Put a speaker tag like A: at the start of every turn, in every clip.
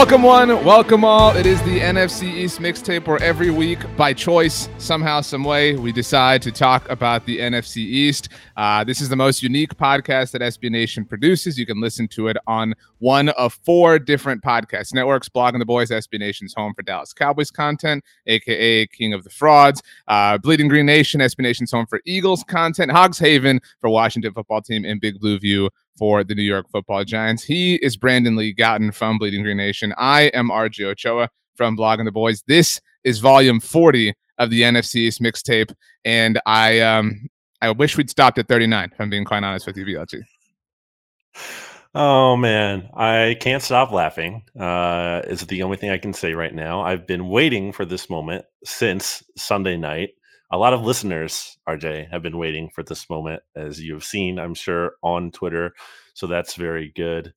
A: Welcome one, welcome all. It is the NFC East mixtape where every week, by choice, somehow, some way, we decide to talk about the NFC East. Uh, this is the most unique podcast that SB Nation produces. You can listen to it on one of four different podcast networks. Blogging the Boys, SB Nation's home for Dallas Cowboys content, aka King of the Frauds. Uh, Bleeding Green Nation, SB Nation's home for Eagles content. Hogs Haven for Washington Football Team, and Big Blue View for the New York Football Giants. He is Brandon Lee Gowton from Bleeding Green Nation. I am RJ Ochoa from Blogging the Boys. This is volume 40 of the NFC East mixtape, and I um I wish we'd stopped at 39. If I'm being quite honest with you, BLG.
B: Oh man, I can't stop laughing. Uh, is the only thing I can say right now. I've been waiting for this moment since Sunday night a lot of listeners, RJ, have been waiting for this moment, as you've seen, I'm sure, on Twitter. So that's very good.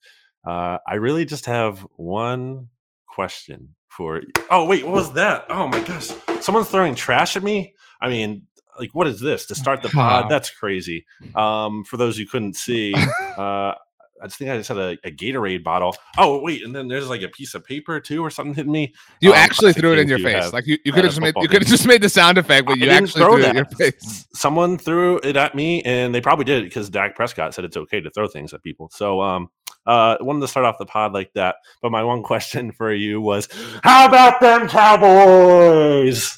B: Uh, I really just have one question for. Oh wait, what was that? Oh my gosh, someone's throwing trash at me. I mean, like, what is this to start the pod? That's crazy. Um, for those who couldn't see, uh, I just think I just had a, a, Gatorade bottle. Oh wait, and then there's like a piece of paper too, or something hitting me.
A: You um, actually threw it in your face. Like you, you could have just made you could have just made the sound effect, but you actually threw that. it in your face.
B: Someone threw it at me, and they probably did it because Dak Prescott said it's okay to throw things at people. So um, uh, wanted to start off the pod like that. But my one question for you was, how about them Cowboys?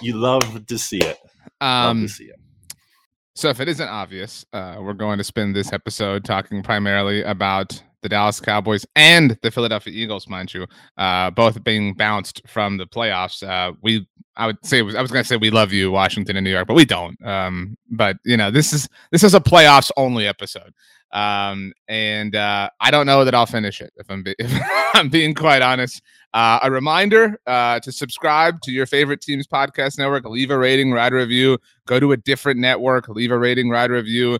B: You love to see it. Um, love to see it.
A: So, if it isn't obvious, uh, we're going to spend this episode talking primarily about the Dallas Cowboys and the Philadelphia Eagles, mind you, uh, both being bounced from the playoffs. Uh, we, I would say, I was going to say we love you, Washington and New York, but we don't. Um, but you know, this is this is a playoffs only episode. Um, and uh, I don't know that I'll finish it if I'm be- if I'm being quite honest. Uh, a reminder uh, to subscribe to your favorite team's podcast network. Leave a rating, write a review. Go to a different network. Leave a rating, write a review.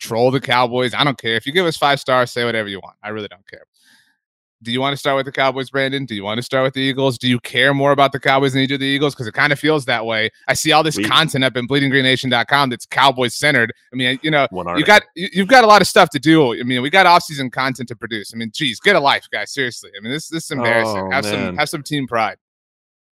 A: Troll the Cowboys. I don't care if you give us five stars. Say whatever you want. I really don't care do you want to start with the Cowboys, Brandon? Do you want to start with the Eagles? Do you care more about the Cowboys than you do the Eagles? Because it kind of feels that way. I see all this we, content up in bleedinggreennation.com that's Cowboys centered. I mean, you know, you got you've got a lot of stuff to do. I mean, we got offseason content to produce. I mean, geez, get a life, guys. Seriously. I mean, this this is embarrassing. Oh, have man. some have some team pride.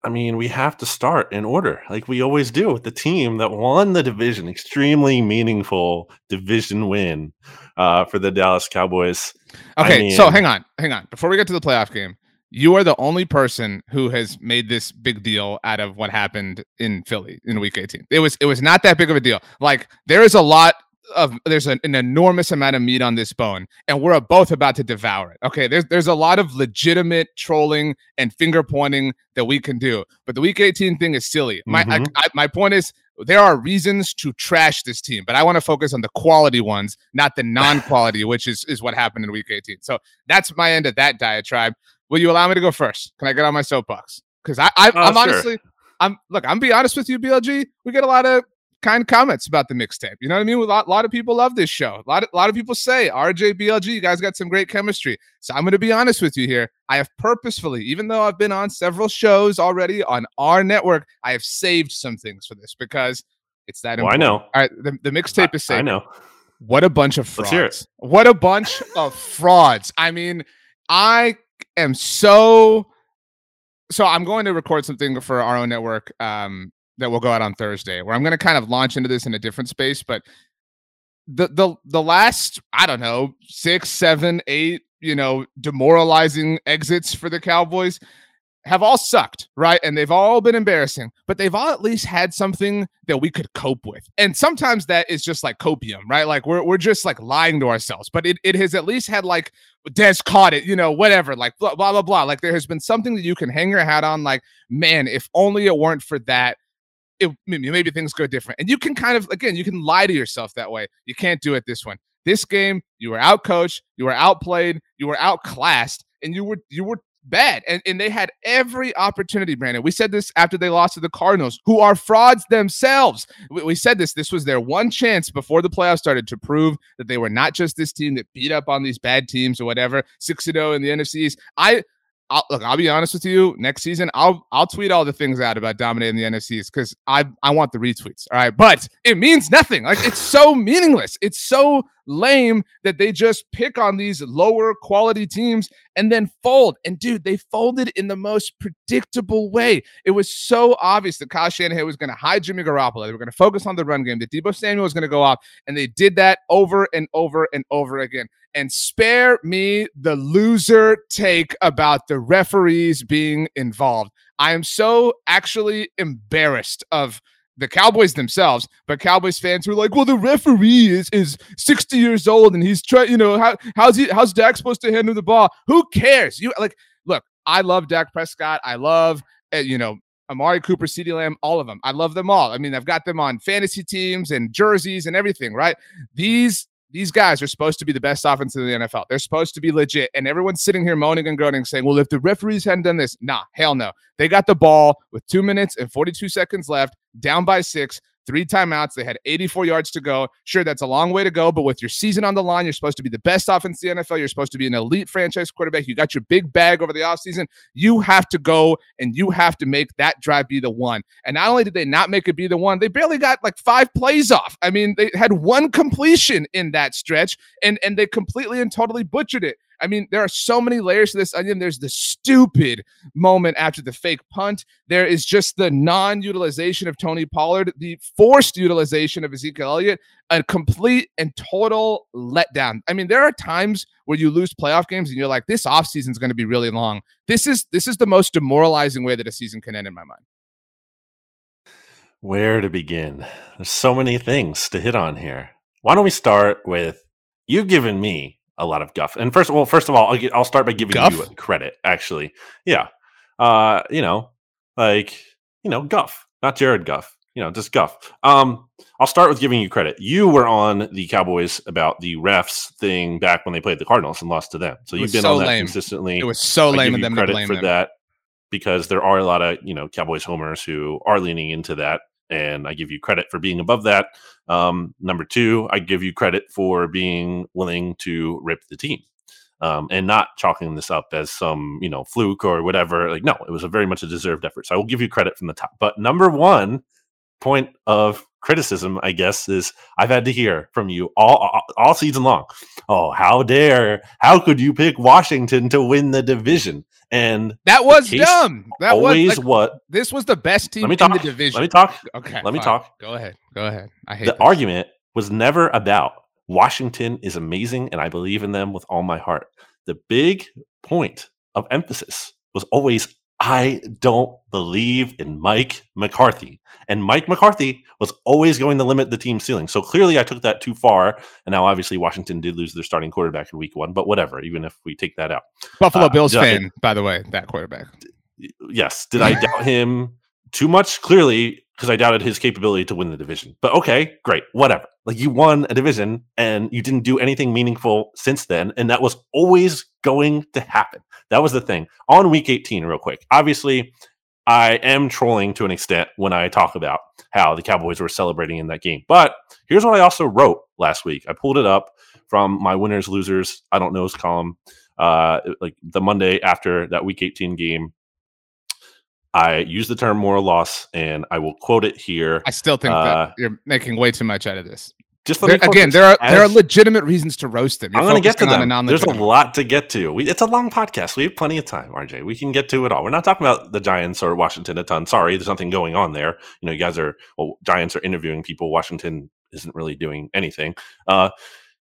B: I mean, we have to start in order, like we always do with the team that won the division. Extremely meaningful division win uh, for the Dallas Cowboys.
A: Okay, I mean, so hang on, hang on. Before we get to the playoff game, you are the only person who has made this big deal out of what happened in Philly in Week 18. It was it was not that big of a deal. Like there is a lot of there's an, an, enormous amount of meat on this bone, and we're both about to devour it. Okay, there's there's a lot of legitimate trolling and finger pointing that we can do, but the Week 18 thing is silly. My mm-hmm. I, I, my point is there are reasons to trash this team, but I want to focus on the quality ones, not the non-quality, which is is what happened in Week 18. So that's my end of that diatribe. Will you allow me to go first? Can I get on my soapbox? Because I, I am oh, honestly. I'm look. I'm be honest with you, BLG. We get a lot of kind comments about the mixtape. You know what I mean? A lot, lot of people love this show. A lot, of, a lot of people say RJ BLG, you guys got some great chemistry. So I'm going to be honest with you here. I have purposefully, even though I've been on several shows already on our network, I have saved some things for this because it's that.
B: Well, I know.
A: All right, the, the mixtape is saved.
B: I know.
A: What a bunch of frauds! What a bunch of frauds! I mean, I am so so I'm going to record something for our own network um, that will go out on Thursday, where I'm going to kind of launch into this in a different space. But the the the last I don't know six, seven, eight, you know, demoralizing exits for the Cowboys have all sucked, right? And they've all been embarrassing, but they've all at least had something that we could cope with. And sometimes that is just like copium, right? Like we're, we're just like lying to ourselves, but it, it has at least had like Des caught it, you know, whatever, like blah, blah, blah, blah. Like there has been something that you can hang your hat on. Like, man, if only it weren't for that, it, maybe things go different. And you can kind of, again, you can lie to yourself that way. You can't do it this one. This game, you were outcoached, you were outplayed, you were outclassed, and you were you were bad. And, and they had every opportunity, Brandon. We said this after they lost to the Cardinals, who are frauds themselves. We, we, said this. This was their one chance before the playoffs started to prove that they were not just this team that beat up on these bad teams or whatever, 6 0 in the NFC East. I I'll, look, I'll be honest with you. Next season, I'll I'll tweet all the things out about dominating the NFCs because I I want the retweets. All right, but it means nothing. Like it's so meaningless. It's so lame that they just pick on these lower quality teams and then fold. And dude, they folded in the most predictable way. It was so obvious that Kyle Shanahan was going to hide Jimmy Garoppolo. They were going to focus on the run game. That Deebo Samuel was going to go off, and they did that over and over and over again. And spare me the loser take about the referees being involved. I am so actually embarrassed of the Cowboys themselves, but Cowboys fans who are like, well, the referee is is 60 years old and he's trying, you know, how how's he how's Dak supposed to handle the ball? Who cares? You like, look, I love Dak Prescott. I love, uh, you know, Amari Cooper, CeeDee Lamb, all of them. I love them all. I mean, I've got them on fantasy teams and jerseys and everything, right? These these guys are supposed to be the best offense in the NFL. They're supposed to be legit. And everyone's sitting here moaning and groaning, saying, well, if the referees hadn't done this, nah, hell no. They got the ball with two minutes and 42 seconds left, down by six three timeouts. They had 84 yards to go. Sure, that's a long way to go, but with your season on the line, you're supposed to be the best offense in the NFL. You're supposed to be an elite franchise quarterback. You got your big bag over the offseason. You have to go and you have to make that drive be the one. And not only did they not make it be the one, they barely got like five plays off. I mean, they had one completion in that stretch and and they completely and totally butchered it. I mean, there are so many layers to this onion. There's the stupid moment after the fake punt. There is just the non utilization of Tony Pollard, the forced utilization of Ezekiel Elliott, a complete and total letdown. I mean, there are times where you lose playoff games and you're like, this offseason is going to be really long. This is this is the most demoralizing way that a season can end in my mind.
B: Where to begin? There's so many things to hit on here. Why don't we start with you've given me a lot of guff. And first, well, first of all, I'll, get, I'll start by giving guff? you credit. Actually, yeah, uh, you know, like you know, Guff, not Jared Goff. You know, just Guff. Um, I'll start with giving you credit. You were on the Cowboys about the refs thing back when they played the Cardinals and lost to them. So you've been so on that lame. consistently.
A: It was so I lame of them
B: credit
A: to blame
B: for
A: them.
B: that because there are a lot of you know Cowboys homers who are leaning into that and I give you credit for being above that. Um, number two, I give you credit for being willing to rip the team um, and not chalking this up as some you know fluke or whatever. Like, no, it was a very much a deserved effort. So I will give you credit from the top. But number one point of criticism, I guess, is I've had to hear from you all, all, all season long. Oh, how dare! How could you pick Washington to win the division? And
A: that was dumb. That
B: always
A: was
B: like, what
A: this was the best team
B: let me talk,
A: in the division.
B: Let me talk.
A: Okay,
B: let me
A: fine.
B: talk.
A: Go ahead. Go ahead. I hate
B: the
A: this.
B: argument was never about Washington is amazing and I believe in them with all my heart. The big point of emphasis was always I don't believe in Mike McCarthy. And Mike McCarthy was always going to limit the team ceiling. So clearly I took that too far. And now obviously Washington did lose their starting quarterback in week one, but whatever, even if we take that out.
A: Buffalo uh, Bills fan, I, by the way, that quarterback.
B: Yes. Did I doubt him too much? Clearly, because I doubted his capability to win the division. But okay, great, whatever. Like you won a division and you didn't do anything meaningful since then. And that was always going to happen. That was the thing. On week 18, real quick. Obviously, I am trolling to an extent when I talk about how the Cowboys were celebrating in that game. But here's what I also wrote last week. I pulled it up from my winners, losers, I don't knows column. Uh, like the Monday after that week 18 game, I use the term moral loss, and I will quote it here.
A: I still think uh, that you're making way too much out of this.
B: Just
A: there, again, there are there are legitimate reasons to roast them.
B: You're I'm going to get to them. There's a lot to get to. We, it's a long podcast. We have plenty of time, RJ. We can get to it all. We're not talking about the Giants or Washington a ton. Sorry, there's nothing going on there. You know, you guys are well, Giants are interviewing people. Washington isn't really doing anything. Uh,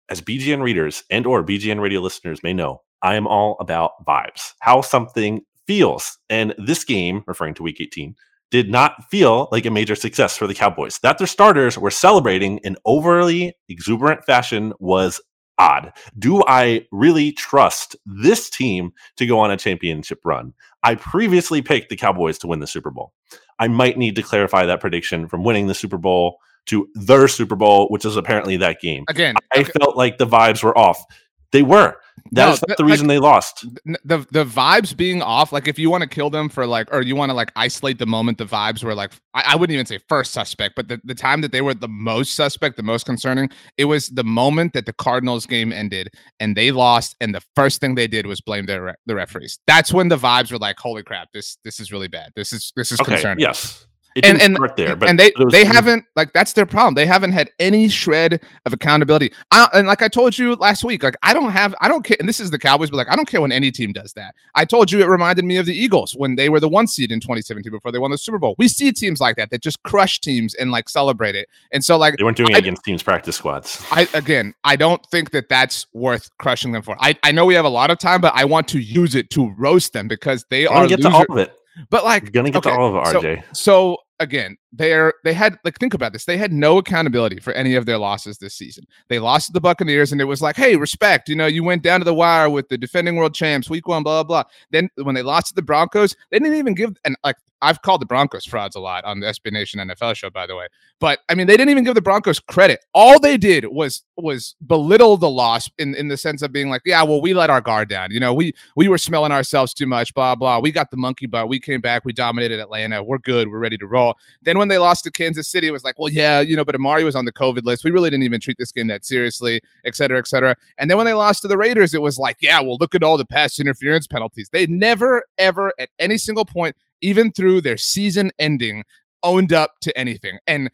B: as BGN readers and or BGN radio listeners may know, I am all about vibes. How something feels. And this game, referring to week 18, did not feel like a major success for the Cowboys. That their starters were celebrating in overly exuberant fashion was odd. Do I really trust this team to go on a championship run? I previously picked the Cowboys to win the Super Bowl. I might need to clarify that prediction from winning the Super Bowl to their Super Bowl, which is apparently that game.
A: Again,
B: I okay. felt like the vibes were off. They were. That's no, the reason they lost.
A: The the vibes being off, like if you want to kill them for like, or you want to like isolate the moment the vibes were like, I, I, wouldn't even say first suspect, but the, the time that they were the most suspect, the most concerning, it was the moment that the Cardinals game ended and they lost, and the first thing they did was blame their re- the referees. That's when the vibes were like, holy crap, this this is really bad. This is this is
B: okay,
A: concerning.
B: Yes. It and, and start there, but
A: and they they haven't like that's their problem. They haven't had any shred of accountability. I, and like I told you last week, like I don't have I don't care. And this is the Cowboys, but like I don't care when any team does that. I told you it reminded me of the Eagles when they were the one seed in 2017 before they won the Super Bowl. We see teams like that that just crush teams and like celebrate it. And so like
B: they weren't doing I, it against teams practice squads.
A: I again, I don't think that that's worth crushing them for. I I know we have a lot of time, but I want to use it to roast them because they are
B: get loser- to all of it.
A: But like,
B: You're gonna get okay, to all of it, RJ.
A: So, so again, they're they had like think about this. They had no accountability for any of their losses this season. They lost to the Buccaneers, and it was like, hey, respect. You know, you went down to the wire with the defending world champs, week one, blah blah. Then when they lost to the Broncos, they didn't even give and like I've called the Broncos frauds a lot on the SB Nation NFL show, by the way. But I mean, they didn't even give the Broncos credit. All they did was was belittle the loss in, in the sense of being like, yeah, well, we let our guard down. You know, we we were smelling ourselves too much, blah blah. We got the monkey butt. We came back. We dominated Atlanta. We're good. We're ready to roll. Then when they lost to Kansas City, it was like, well, yeah, you know, but Amari was on the COVID list. We really didn't even treat this game that seriously, et cetera, et cetera. And then when they lost to the Raiders, it was like, yeah, well, look at all the pass interference penalties. They never, ever, at any single point even through their season ending, owned up to anything. And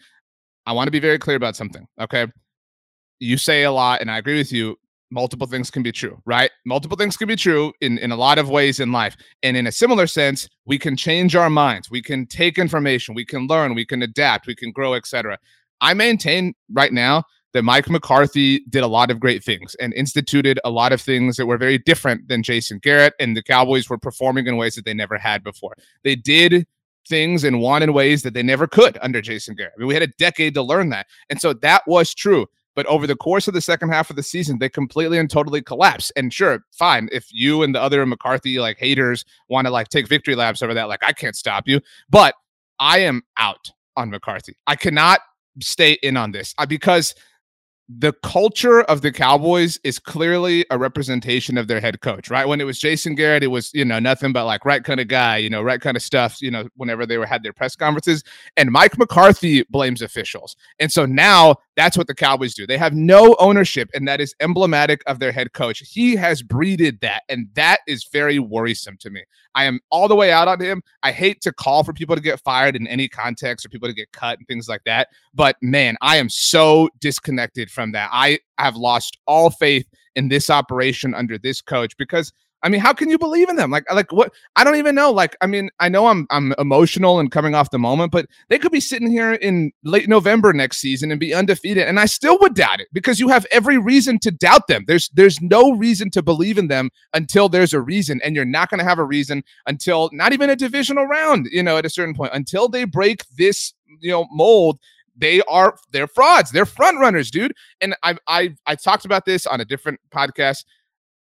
A: I want to be very clear about something. Okay. You say a lot, and I agree with you. Multiple things can be true, right? Multiple things can be true in, in a lot of ways in life. And in a similar sense, we can change our minds. We can take information, we can learn, we can adapt, we can grow, etc. I maintain right now that Mike McCarthy did a lot of great things and instituted a lot of things that were very different than Jason Garrett, and the Cowboys were performing in ways that they never had before. They did things and won in ways that they never could under Jason Garrett. I mean, we had a decade to learn that. And so that was true. But over the course of the second half of the season, they completely and totally collapsed. And sure, fine. If you and the other McCarthy like haters want to like take victory laps over that, like I can't stop you. But I am out on McCarthy. I cannot stay in on this uh, because the culture of the Cowboys is clearly a representation of their head coach, right? When it was Jason Garrett, it was, you know, nothing but like right kind of guy, you know, right kind of stuff, you know, whenever they were had their press conferences. And Mike McCarthy blames officials. And so now that's what the Cowboys do. They have no ownership, and that is emblematic of their head coach. He has breeded that, and that is very worrisome to me. I am all the way out on him. I hate to call for people to get fired in any context or people to get cut and things like that. But man, I am so disconnected from that. I have lost all faith in this operation under this coach because I mean, how can you believe in them? Like, like what? I don't even know. Like, I mean, I know I'm I'm emotional and coming off the moment, but they could be sitting here in late November next season and be undefeated, and I still would doubt it because you have every reason to doubt them. There's there's no reason to believe in them until there's a reason, and you're not going to have a reason until not even a divisional round. You know, at a certain point, until they break this you know mold they are they're frauds they're front runners dude and i i i talked about this on a different podcast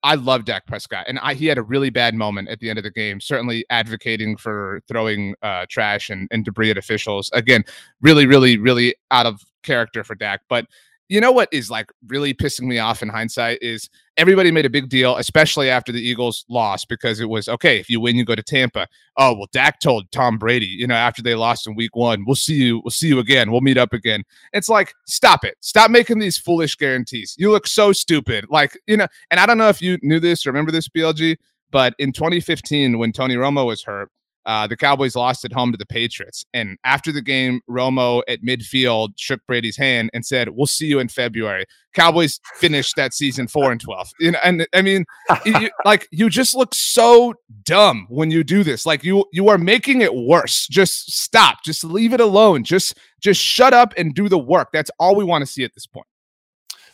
A: I love Dak Prescott, and I, he had a really bad moment at the end of the game. Certainly advocating for throwing uh, trash and, and debris at officials. Again, really, really, really out of character for Dak. But you know what is like really pissing me off in hindsight is everybody made a big deal, especially after the Eagles lost, because it was okay. If you win, you go to Tampa. Oh well, Dak told Tom Brady, you know, after they lost in Week One, we'll see you, we'll see you again, we'll meet up again. It's like, stop it, stop making these foolish guarantees. You look so stupid, like you know. And I don't know if you knew this, or remember this, BLG, but in 2015 when Tony Romo was hurt, uh, the Cowboys lost at home to the Patriots. And after the game, Romo at midfield shook Brady's hand and said, We'll see you in February. Cowboys finished that season four and 12. You know, and I mean, you, like, you just look so dumb when you do this. Like, you you are making it worse. Just stop. Just leave it alone. Just just shut up and do the work. That's all we want to see at this point.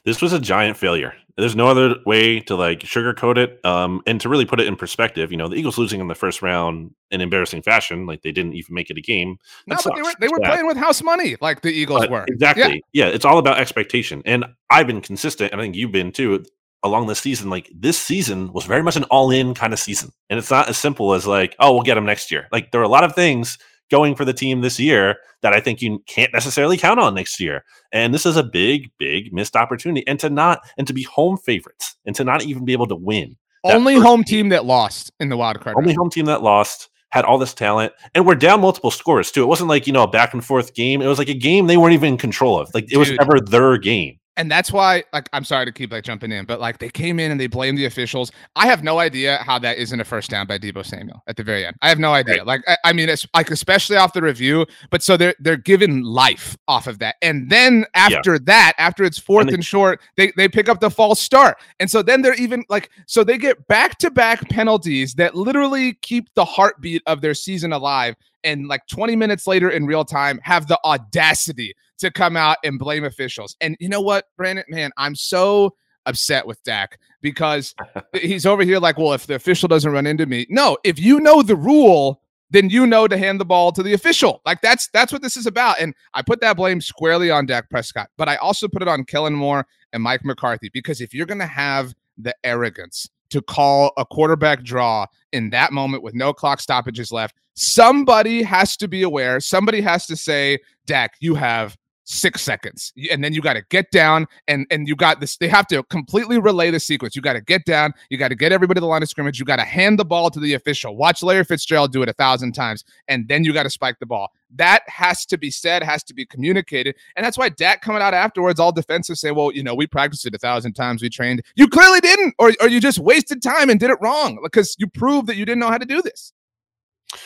B: This was a giant failure. There's no other way to like sugarcoat it. Um, and to really put it in perspective, you know, the Eagles losing in the first round in embarrassing fashion, like they didn't even make it a game.
A: No, but they were they were playing with house money, like the Eagles but were.
B: Exactly. Yeah. yeah, it's all about expectation. And I've been consistent, and I think you've been too along this season. Like this season was very much an all-in kind of season, and it's not as simple as like, oh, we'll get them next year. Like there are a lot of things going for the team this year that I think you can't necessarily count on next year. And this is a big, big missed opportunity. And to not and to be home favorites and to not even be able to win.
A: Only home team that lost in the wild card.
B: Only round. home team that lost had all this talent and we're down multiple scores too. It wasn't like, you know, a back and forth game. It was like a game they weren't even in control of. Like it Dude. was ever their game.
A: And that's why like i'm sorry to keep like jumping in but like they came in and they blamed the officials. I have no idea how that isn't a first down by Deebo Samuel at the very end. I have no idea. Right. like I, I, mean it's like especially off the review but so they're they're given life off of that. And then after yeah. that after it's fourth and, they, and short they they pick up the false start. And so then they're even like so they get back to back penalties that literally keep the heartbeat of their season alive. And like 20 minutes later in real time have the audacity to come out and blame officials. And you know what, Brandon, man, I'm so upset with Dak because he's over here like, well, if the official doesn't run into me, no, if you know the rule, then you know to hand the ball to the official. Like that's that's what this is about. And I put that blame squarely on Dak Prescott, but I also put it on Kellen Moore and Mike McCarthy because if you're gonna have the arrogance to call a quarterback draw in that moment with no clock stoppages left, somebody has to be aware. Somebody has to say, Dak, you have six seconds. And then you got to get down and and you got this they have to completely relay the sequence you got to get down you got to get everybody to the line of scrimmage you got to hand the ball to the official. Watch larry fitzgerald do it a thousand times and then you got to spike the ball. That has to be said has to be communicated and that's why Dak coming out afterwards all defensive say well you know we practiced it a thousand times we trained. You clearly didn't or, or you just wasted time and did it wrong because you proved that you didn't know how to do this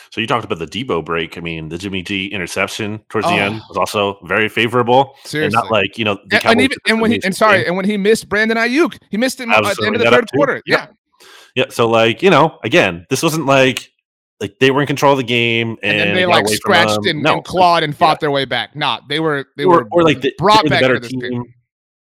B: so you talked about the Deebo break. I mean, the Jimmy G interception towards oh. the end ah. was also very favorable. Seriously, and not like you know.
A: and, and, even, and when he and sorry, and when he missed Brandon Aiyuk, he missed him at the end of the third quarter. Yeah.
B: yeah, yeah. So like you know, again, this wasn't like like they were in control of the game and, and
A: they like scratched and, no. and, clawed and fought yeah. their way back. Not they were they or, were
B: or like the, brought back the better team. Game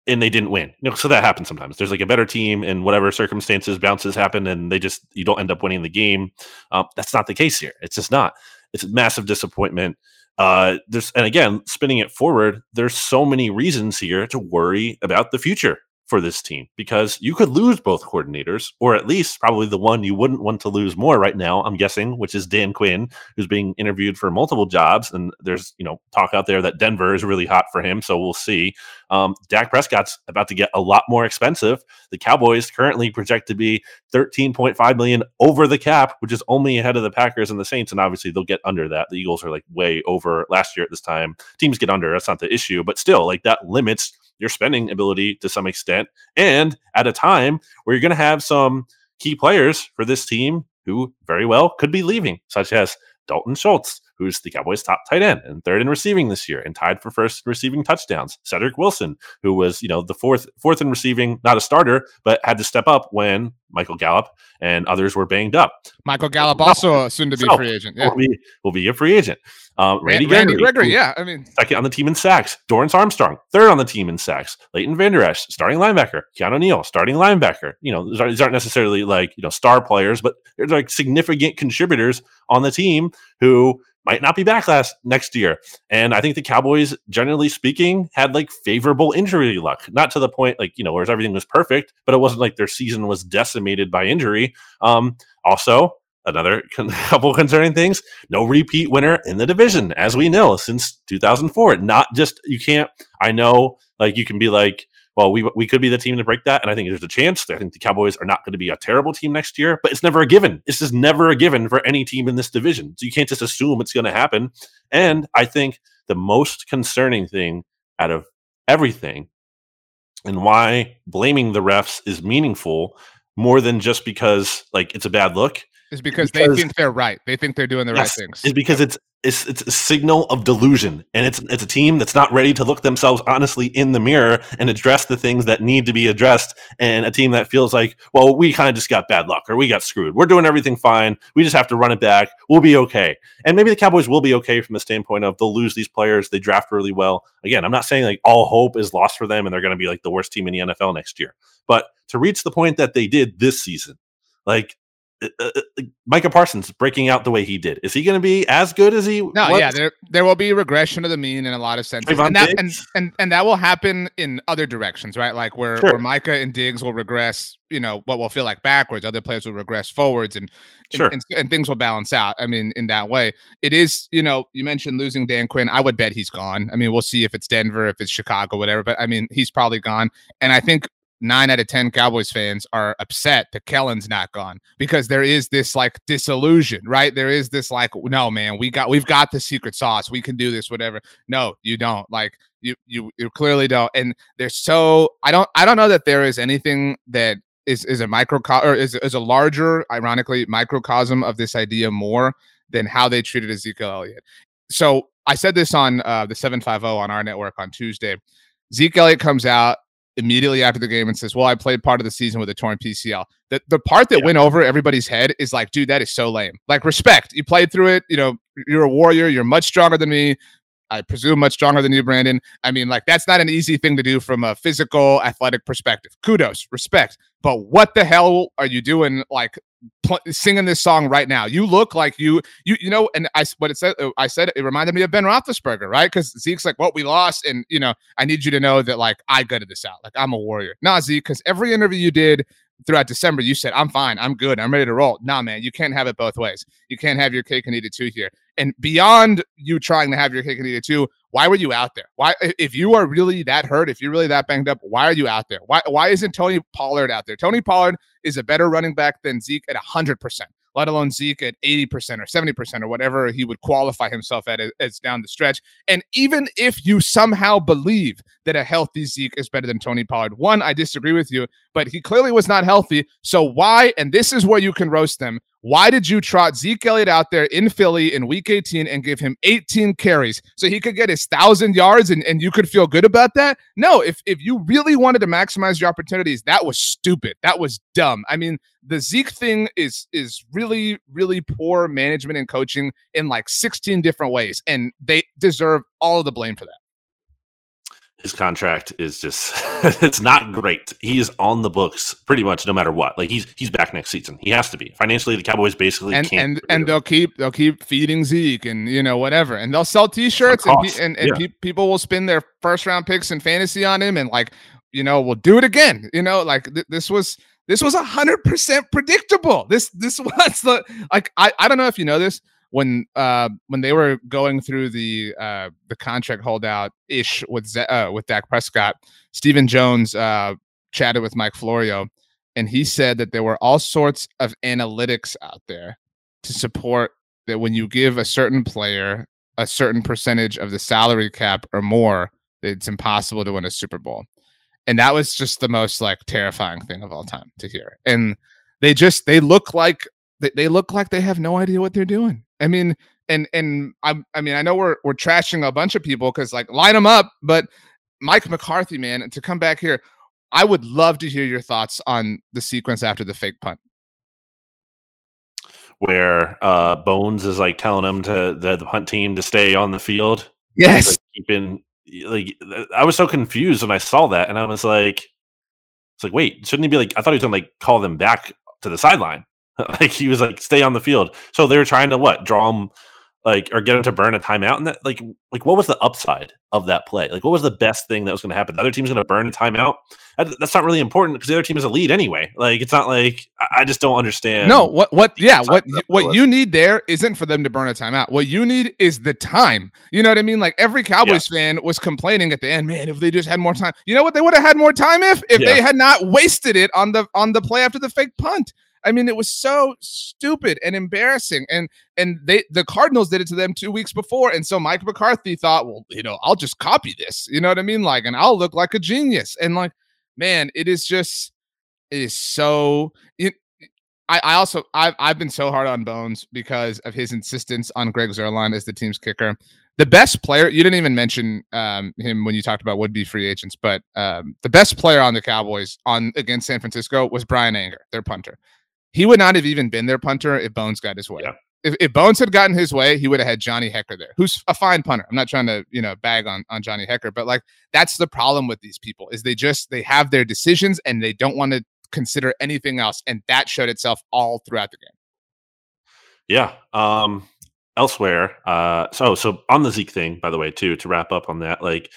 B: and they didn't win. You know, so that happens sometimes. There's like a better team, and whatever circumstances, bounces happen, and they just you don't end up winning the game. Um, that's not the case here. It's just not. It's a massive disappointment. Uh, there's and again, spinning it forward, there's so many reasons here to worry about the future for this team because you could lose both coordinators, or at least probably the one you wouldn't want to lose more right now, I'm guessing, which is Dan Quinn, who's being interviewed for multiple jobs. And there's, you know, talk out there that Denver is really hot for him. So we'll see. Um, Dak Prescott's about to get a lot more expensive. The Cowboys currently project to be 13.5 million over the cap, which is only ahead of the Packers and the Saints. And obviously they'll get under that. The Eagles are like way over last year at this time. Teams get under. That's not the issue, but still, like that limits your spending ability to some extent, and at a time where you're going to have some key players for this team who very well could be leaving, such as Dalton Schultz, who's the Cowboys' top tight end and third in receiving this year and tied for first receiving touchdowns. Cedric Wilson, who was, you know, the fourth fourth in receiving, not a starter, but had to step up when Michael Gallup and others were banged up.
A: Michael Gallup also soon to be so, free agent.
B: Yeah. Will be, will be a free agent.
A: Um, Randy, Randy Gregory, Gregory, yeah. I mean,
B: second on the team in sacks. Dorance Armstrong, third on the team in sacks. Leighton Vander Esch, starting linebacker. Keanu Neal, starting linebacker. You know, these aren't, these aren't necessarily like you know star players, but they're like significant contributors on the team who might not be back last next year. And I think the Cowboys, generally speaking, had like favorable injury luck. Not to the point like you know where everything was perfect, but it wasn't like their season was decimated by injury. Um, also, another couple concerning things no repeat winner in the division as we know since 2004 not just you can't i know like you can be like well we we could be the team to break that and i think there's a chance i think the cowboys are not going to be a terrible team next year but it's never a given it's just never a given for any team in this division so you can't just assume it's going to happen and i think the most concerning thing out of everything and why blaming the refs is meaningful more than just because like it's a bad look
A: is because, because, they think they're right. They think they're doing the yes, right things.
B: Is because it's it's it's a signal of delusion, and it's it's a team that's not ready to look themselves honestly in the mirror and address the things that need to be addressed, and a team that feels like, well, we kind of just got bad luck or we got screwed. We're doing everything fine. We just have to run it back. We'll be okay. And maybe the Cowboys will be okay from the standpoint of they'll lose these players. They draft really well. Again, I'm not saying like all hope is lost for them and they're going to be like the worst team in the NFL next year, but to reach the point that they did this season, like uh, uh, uh, Micah Parsons breaking out the way he did. Is he going to be as good as he?
A: No, was? yeah, there there will be regression of the mean in a lot of senses, and that and, and and that will happen in other directions, right? Like where sure. where Micah and Diggs will regress, you know, what will feel like backwards. Other players will regress forwards, and sure. and, and, and things will balance out. I mean, in that way, it is. You know, you mentioned losing Dan Quinn. I would bet he's gone. I mean, we'll see if it's Denver, if it's Chicago, whatever. But I mean, he's probably gone, and I think nine out of 10 Cowboys fans are upset that Kellen's not gone because there is this like disillusion, right? There is this like, no, man, we got, we've got the secret sauce. We can do this, whatever. No, you don't. Like, you, you, you clearly don't. And they're so, I don't, I don't know that there is anything that is, is a microcosm or is, is a larger, ironically, microcosm of this idea more than how they treated Ezekiel Elliott. So I said this on uh, the 750 on our network on Tuesday. Zeke Elliott comes out immediately after the game and says, Well, I played part of the season with a torn PCL. The, the part that yeah. went over everybody's head is like, dude, that is so lame. Like, respect. You played through it. You know, you're a warrior. You're much stronger than me. I presume much stronger than you, Brandon. I mean, like, that's not an easy thing to do from a physical, athletic perspective. Kudos, respect. But what the hell are you doing? Like, pl- singing this song right now. You look like you you you know. And I what it said uh, I said it reminded me of Ben Roethlisberger, right? Because Zeke's like, "What we lost," and you know, I need you to know that like I gutted this out. Like I'm a warrior. Nah, Zeke, because every interview you did throughout December, you said, I'm fine, I'm good, I'm ready to roll. Nah, man, you can't have it both ways. You can't have your cake and eat it too here. And beyond you trying to have your cake and eat it too, why were you out there? Why, if you are really that hurt, if you're really that banged up, why are you out there? Why, why isn't Tony Pollard out there? Tony Pollard is a better running back than Zeke at 100%, let alone Zeke at 80% or 70% or whatever he would qualify himself at as down the stretch. And even if you somehow believe that a healthy Zeke is better than Tony Pollard, one, I disagree with you, but he clearly was not healthy. So why, and this is where you can roast them, why did you trot Zeke Elliott out there in Philly in week 18 and give him 18 carries so he could get his thousand yards and, and you could feel good about that? No, if, if you really wanted to maximize your opportunities, that was stupid. That was dumb. I mean, the Zeke thing is is really, really poor management and coaching in like 16 different ways, and they deserve all of the blame for that
B: his contract is just it's not great. He is on the books pretty much no matter what. Like he's he's back next season. He has to be. Financially, the Cowboys basically
A: and
B: and,
A: and they'll keep they'll keep feeding Zeke and you know whatever. And they'll sell t-shirts and and, and yeah. pe- people will spend their first round picks in fantasy on him and like you know, we'll do it again. You know, like th- this was this was a hundred percent predictable. This this was the like I, I don't know if you know this when uh when they were going through the uh the contract holdout ish with Z- uh, with Dak Prescott, Stephen Jones uh chatted with Mike Florio, and he said that there were all sorts of analytics out there to support that when you give a certain player a certain percentage of the salary cap or more, it's impossible to win a Super Bowl. And that was just the most like terrifying thing of all time to hear. And they just they look like they, they look like they have no idea what they're doing. I mean, and and I I mean I know we're we're trashing a bunch of people because like line them up, but Mike McCarthy, man, to come back here, I would love to hear your thoughts on the sequence after the fake punt.
B: Where uh Bones is like telling him to the, the punt team to stay on the field.
A: Yes.
B: Like, keeping like I was so confused when I saw that and I was like it's like wait, shouldn't he be like I thought he was gonna like call them back to the sideline. like he was like stay on the field. So they were trying to what draw him like or get him to burn a timeout and that like like what was the upside of that play? Like what was the best thing that was going to happen? The other team's going to burn a timeout. That, that's not really important because the other team is a lead anyway. Like it's not like I, just don't understand.
A: No, what what yeah, what what you need there isn't for them to burn a timeout. What you need is the time. You know what I mean? Like every Cowboys yeah. fan was complaining at the end, man, if they just had more time. You know what they would have had more time if if yeah. they had not wasted it on the on the play after the fake punt. I mean, it was so stupid and embarrassing. And and they the Cardinals did it to them two weeks before. And so Mike McCarthy thought, well, you know, I'll just copy this. You know what I mean? Like, and I'll look like a genius. And like, man, it is just it is so it, I, I also I've I've been so hard on Bones because of his insistence on Greg Zuerlein as the team's kicker. The best player you didn't even mention um, him when you talked about would be free agents, but um, the best player on the Cowboys on against San Francisco was Bryan Anger, their punter. He would not have even been their punter if Bones got his way. Yeah. If, if Bones had gotten his way, he would have had Johnny Hekker there, who's a fine punter. I'm not trying to, you know, bag on on Johnny Hekker, but like that's the problem with these people is they just they have their decisions and they don't want to consider anything else, and that showed itself all throughout the game.
B: Yeah. Um. Elsewhere, uh. So so on the Zeke thing, by the way, too, to wrap up on that, like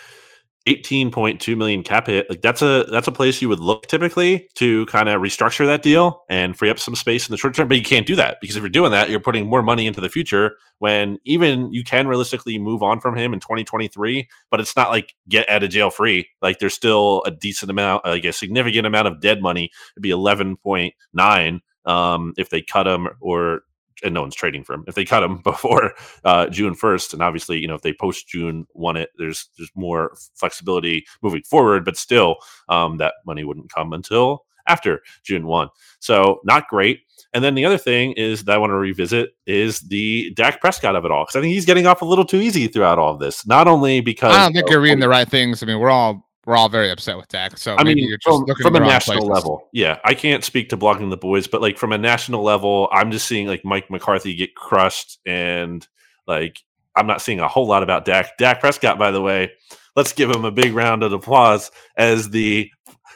B: 18.2 million cap hit like that's a that's a place you would look typically to kind of restructure that deal and free up some space in the short term but you can't do that because if you're doing that you're putting more money into the future when even you can realistically move on from him in 2023 but it's not like get out of jail free. Like there's still a decent amount like a significant amount of dead money it'd be 11.9 um, if they cut him or and no one's trading for him. If they cut him before uh, June first, and obviously, you know, if they post June one it, there's there's more flexibility moving forward. But still, um, that money wouldn't come until after June one. So not great. And then the other thing is that I want to revisit is the Dak Prescott of it all because I think he's getting off a little too easy throughout all of this. Not only because
A: I don't think you're reading the right things. I mean, we're all we're all very upset with Dak. So
B: I mean, from, from a national places. level, yeah, I can't speak to blogging the boys, but like from a national level, I'm just seeing like Mike McCarthy get crushed, and like I'm not seeing a whole lot about Dak. Dak Prescott, by the way, let's give him a big round of applause as the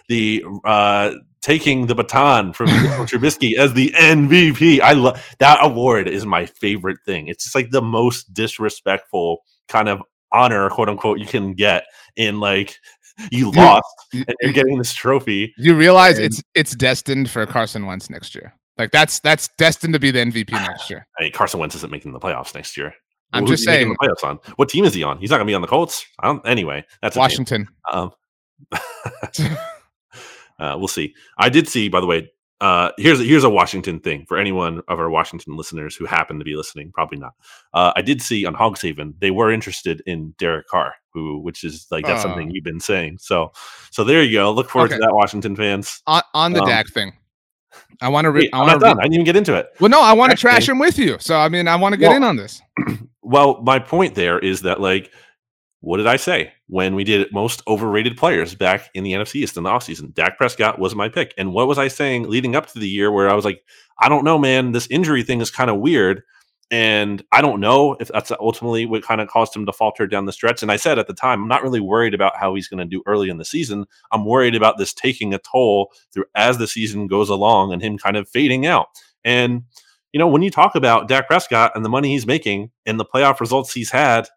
B: the uh taking the baton from Trubisky as the MVP. I love that award is my favorite thing. It's just like the most disrespectful kind of honor, quote unquote, you can get in like you lost you, and you're getting this trophy.
A: You realize and, it's it's destined for Carson Wentz next year. Like that's that's destined to be the MVP next year.
B: I mean, Carson Wentz isn't making the playoffs next year.
A: I'm just saying.
B: The playoffs on what team is he on? He's not going to be on the Colts. I don't. Anyway, that's
A: Washington.
B: Um, uh, we'll see. I did see, by the way, uh, here's a, here's a Washington thing for anyone of our Washington listeners who happen to be listening. Probably not. Uh, I did see on Hogs Haven they were interested in Derek Carr, who which is like that's uh, something you've been saying. So so there you go. Look forward okay. to that, Washington fans.
A: On, on the um, Dak thing, I want to. Re-
B: I want to. Re- I didn't even get into it.
A: Well, no, I want to trash him with you. So I mean, I want to get well, in on this.
B: well, my point there is that like what did I say when we did most overrated players back in the NFC East in the offseason? Dak Prescott was my pick. And what was I saying leading up to the year where I was like, I don't know, man, this injury thing is kind of weird. And I don't know if that's ultimately what kind of caused him to falter down the stretch. And I said at the time, I'm not really worried about how he's going to do early in the season. I'm worried about this taking a toll through as the season goes along and him kind of fading out. And, you know, when you talk about Dak Prescott and the money he's making and the playoff results he's had,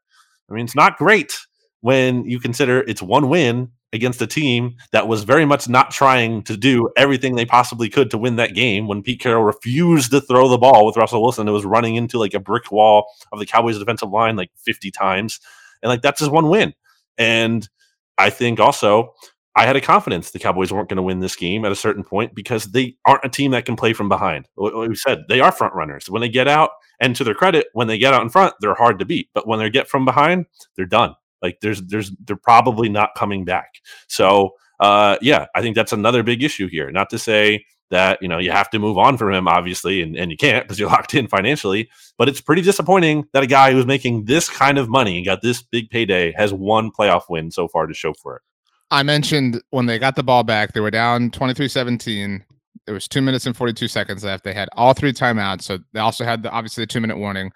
B: I mean, it's not great when you consider it's one win against a team that was very much not trying to do everything they possibly could to win that game when Pete Carroll refused to throw the ball with Russell Wilson. It was running into like a brick wall of the Cowboys defensive line like 50 times. And like that's just one win. And I think also I had a confidence the Cowboys weren't going to win this game at a certain point because they aren't a team that can play from behind. Like we said, they are front runners. When they get out, and to their credit, when they get out in front, they're hard to beat. But when they get from behind, they're done. Like there's there's they're probably not coming back. So uh, yeah, I think that's another big issue here. Not to say that you know you have to move on from him, obviously, and, and you can't because you're locked in financially. But it's pretty disappointing that a guy who's making this kind of money and got this big payday has one playoff win so far to show for it.
A: I mentioned when they got the ball back, they were down 23 17. There was two minutes and 42 seconds left. They had all three timeouts. So they also had the obviously the two minute warning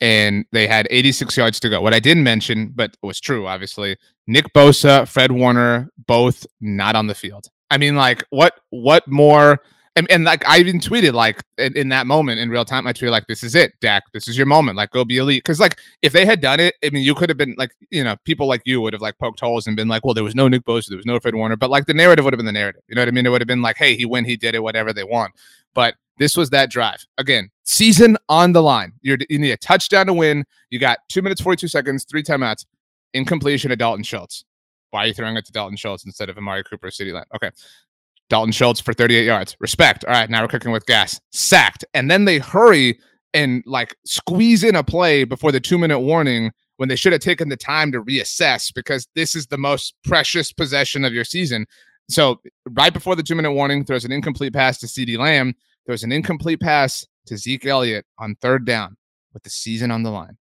A: and they had 86 yards to go. What I didn't mention, but it was true, obviously, Nick Bosa, Fred Warner, both not on the field. I mean, like, what what more and, and like I even tweeted like in, in, that moment in real time, I tweeted like, "This is it, Dak. This is your moment. Like, go be elite." Because like if they had done it, I mean, you could have been like, you know, people like you would have like poked holes and been like, "Well, there was no Nick Bosa, there was no Fred Warner," but like the narrative would have been the narrative. You know what I mean? It would have been like, "Hey, he win, he did it, whatever they want." But this was that drive again. Season on the line. You're, you need a touchdown to win. You got two minutes forty two seconds, three timeouts, incompletion of Dalton Schultz. Why are you throwing it to Dalton Schultz instead of Amari Cooper, CeeDee Lamb? Okay. Dalton Schultz for 38 yards. Respect. All right, now we're cooking with gas. Sacked. And then they hurry and like squeeze in a play before the two minute warning when they should have taken the time to reassess because this is the most precious possession of your season. So, right before the two minute warning, throws an incomplete pass to CeeDee Lamb, throws an incomplete pass to Zeke Elliott on third down with the season on the line.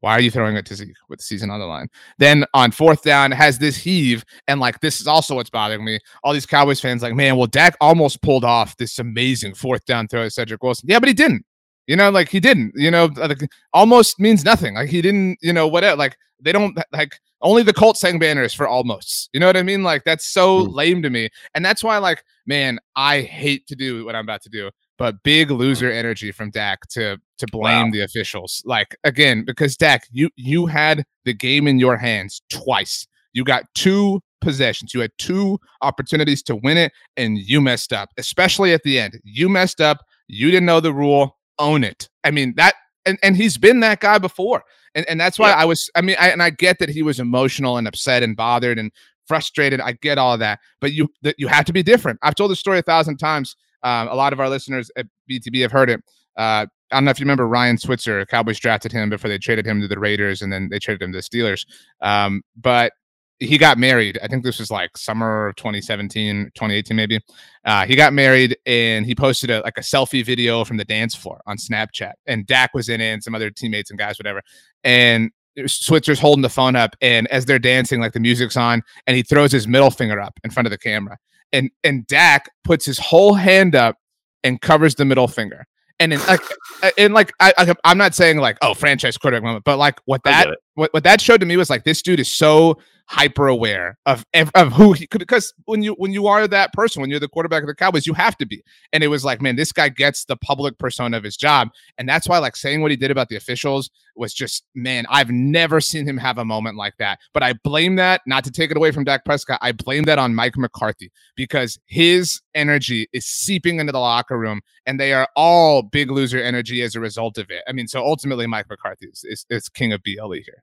A: Why are you throwing it to Zeke with the season on the line? Then on fourth down, has this heave. And like, this is also what's bothering me. All these Cowboys fans, like, man, well, Dak almost pulled off this amazing fourth down throw to Cedric Wilson. Yeah, but he didn't. You know, like he didn't, you know, like, almost means nothing. Like he didn't, you know, whatever. Like they don't like only the Colts sang banners for almost. You know what I mean? Like that's so mm. lame to me. And that's why, like, man, I hate to do what I'm about to do but big mm-hmm. loser energy from Dak to to blame wow. the officials. Like again, because Dak, you you had the game in your hands twice. You got two possessions. You had two opportunities to win it, and you messed up, especially at the end. You messed up. You didn't know the rule. Own it. I mean, that, and, and he's been that guy before. And, and that's why yeah. I was, I mean, I, and I get that he was emotional and upset and bothered and frustrated. I get all that, but you, that you have to be different. I've told the story a thousand times. Um, a lot of our listeners at BTB have heard it. Uh, I don't know if you remember Ryan Switzer. Cowboys drafted him before they traded him to the Raiders, and then they traded him to the Steelers. Um, but he got married. I think this was like summer of 2017, 2018, maybe. Uh, he got married and he posted a like a selfie video from the dance floor on Snapchat. And Dak was in it and some other teammates and guys, whatever. And Switzer's holding the phone up, and as they're dancing, like the music's on, and he throws his middle finger up in front of the camera. And and Dak puts his whole hand up and covers the middle finger. And in like, uh, and like, I, I I'm not saying like, oh, franchise quarterback moment, but like what that what, what that showed to me was like this dude is so hyper aware of of who he could because when you when you are that person when you're the quarterback of the Cowboys you have to be. And it was like man this guy gets the public persona of his job. And that's why like saying what he did about the officials was just man I've never seen him have a moment like that. But I blame that not to take it away from Dak Prescott I blame that on Mike McCarthy because his energy is seeping into the locker room and they are all big loser energy as a result of it. I mean so ultimately Mike McCarthy is, is, is king of BLE here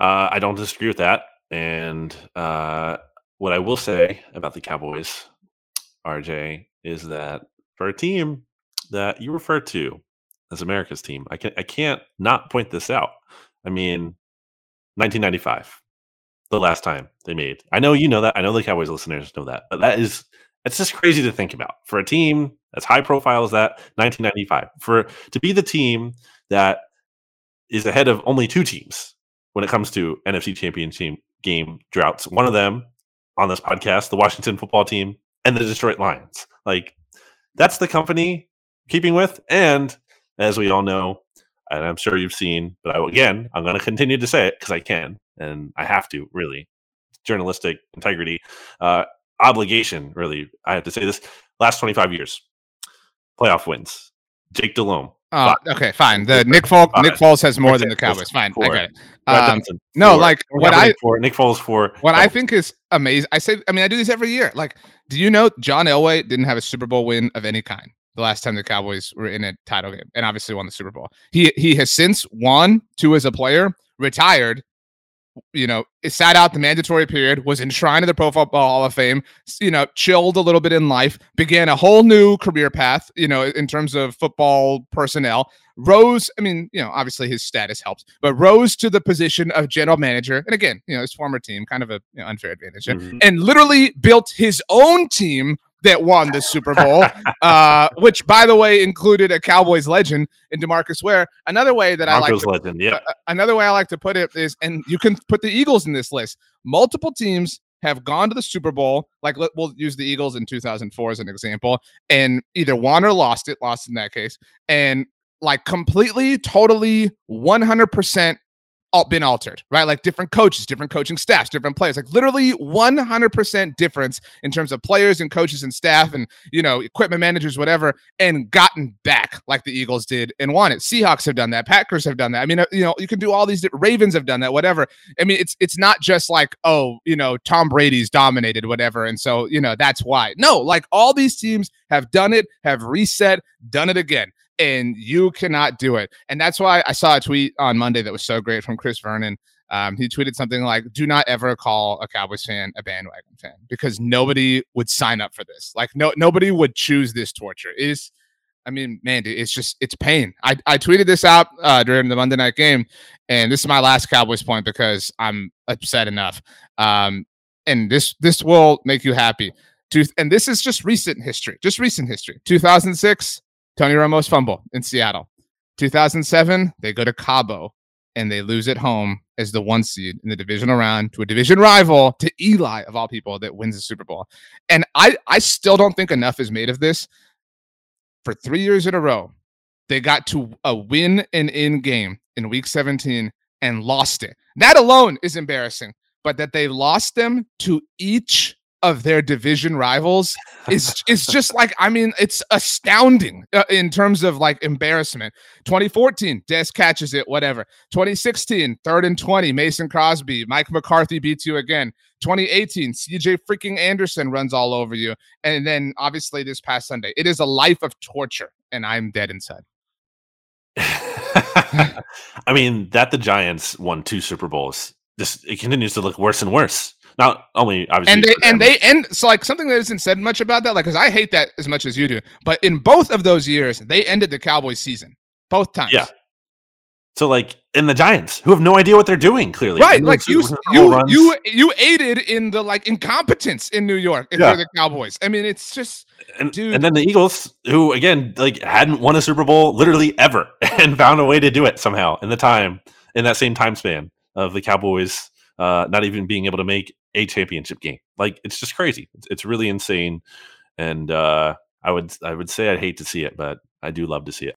B: uh, I don't disagree with that. And uh, what I will say about the Cowboys, RJ, is that for a team that you refer to as America's team, I can I can't not point this out. I mean, 1995, the last time they made. I know you know that. I know the Cowboys listeners know that, but that is it's just crazy to think about for a team as high profile as that 1995 for to be the team that is ahead of only two teams when it comes to NFC championship game droughts. One of them on this podcast, the Washington football team and the Detroit Lions. Like that's the company keeping with. And as we all know, and I'm sure you've seen, but I, again, I'm going to continue to say it because I can and I have to really journalistic integrity, uh, obligation, really. I have to say this last 25 years, playoff wins. Jake Delhomme,
A: Oh, okay, fine. The Nick Foles, Nick Foles has more than the Cowboys. Fine. I get it. Um, no, like what I
B: for Nick Foles for
A: what I think is amazing. I say, I mean, I do this every year. Like, do you know John Elway didn't have a Super Bowl win of any kind the last time the Cowboys were in a title game, and obviously won the Super Bowl. He he has since won two as a player, retired, you know, it sat out the mandatory period, was enshrined in the Pro Football Hall of Fame, you know, chilled a little bit in life, began a whole new career path, you know, in terms of football personnel, rose, I mean, you know, obviously his status helps, but rose to the position of general manager. And again, you know, his former team, kind of a you know, unfair advantage, mm-hmm. and literally built his own team that won the Super Bowl, uh, which, by the way, included a Cowboys legend in Demarcus Ware. Another way that
B: Broncos
A: I like,
B: to, legend, yeah. Uh,
A: another way I like to put it is, and you can put the Eagles in this list. Multiple teams have gone to the Super Bowl. Like we'll use the Eagles in 2004 as an example, and either won or lost it. Lost in that case, and like completely, totally, 100% been altered, right? Like different coaches, different coaching staffs, different players, like literally 100% difference in terms of players and coaches and staff and, you know, equipment managers, whatever, and gotten back like the Eagles did and won it. Seahawks have done that. Packers have done that. I mean, uh, you know, you can do all these, Ravens have done that, whatever. I mean, it's, it's not just like, oh, you know, Tom Brady's dominated, whatever. And so, you know, that's why. No, like all these teams have done it, have reset, done it again and you cannot do it. And that's why I saw a tweet on Monday that was so great from Chris Vernon. Um, he tweeted something like, "Do not ever call a Cowboys fan a bandwagon fan because nobody would sign up for this. Like, no, nobody would choose this torture. It is, I mean, man, it's just it's pain. I I tweeted this out uh, during the Monday night game, and this is my last Cowboys point because I'm upset enough. Um, and this this will make you happy. To, and this is just recent history, just recent history. 2006, Tony Romo's fumble in Seattle. 2007, they go to Cabo and they lose at home as the one seed in the divisional round to a division rival to Eli of all people that wins the Super Bowl. And I I still don't think enough is made of this. For 3 years in a row, they got to a win and in game in week 17 and lost it. That alone is embarrassing, but that they lost them to each of their division rivals is is just like I mean it's astounding uh, in terms of like embarrassment. 2014, Des catches it, whatever. 2016, third and 20, Mason Crosby, Mike McCarthy beats you again. 2018, CJ freaking Anderson runs all over you, and then obviously this past Sunday, it is a life of torture, and I'm dead inside.
B: I mean that the Giants won two Super Bowls. This it continues to look worse and worse. Not only obviously,
A: and they and they end so like something that isn't said much about that, like because I hate that as much as you do. But in both of those years, they ended the Cowboys season both times.
B: Yeah. So like in the Giants, who have no idea what they're doing, clearly,
A: right? Like you, you, you, you aided in the like incompetence in New York if yeah. the Cowboys. I mean, it's just,
B: and, dude. And then the Eagles, who again like hadn't won a Super Bowl literally ever, and found a way to do it somehow in the time in that same time span of the Cowboys uh, not even being able to make a championship game. Like it's just crazy. It's, it's really insane, and uh, I would I would say I'd hate to see it, but I do love to see it.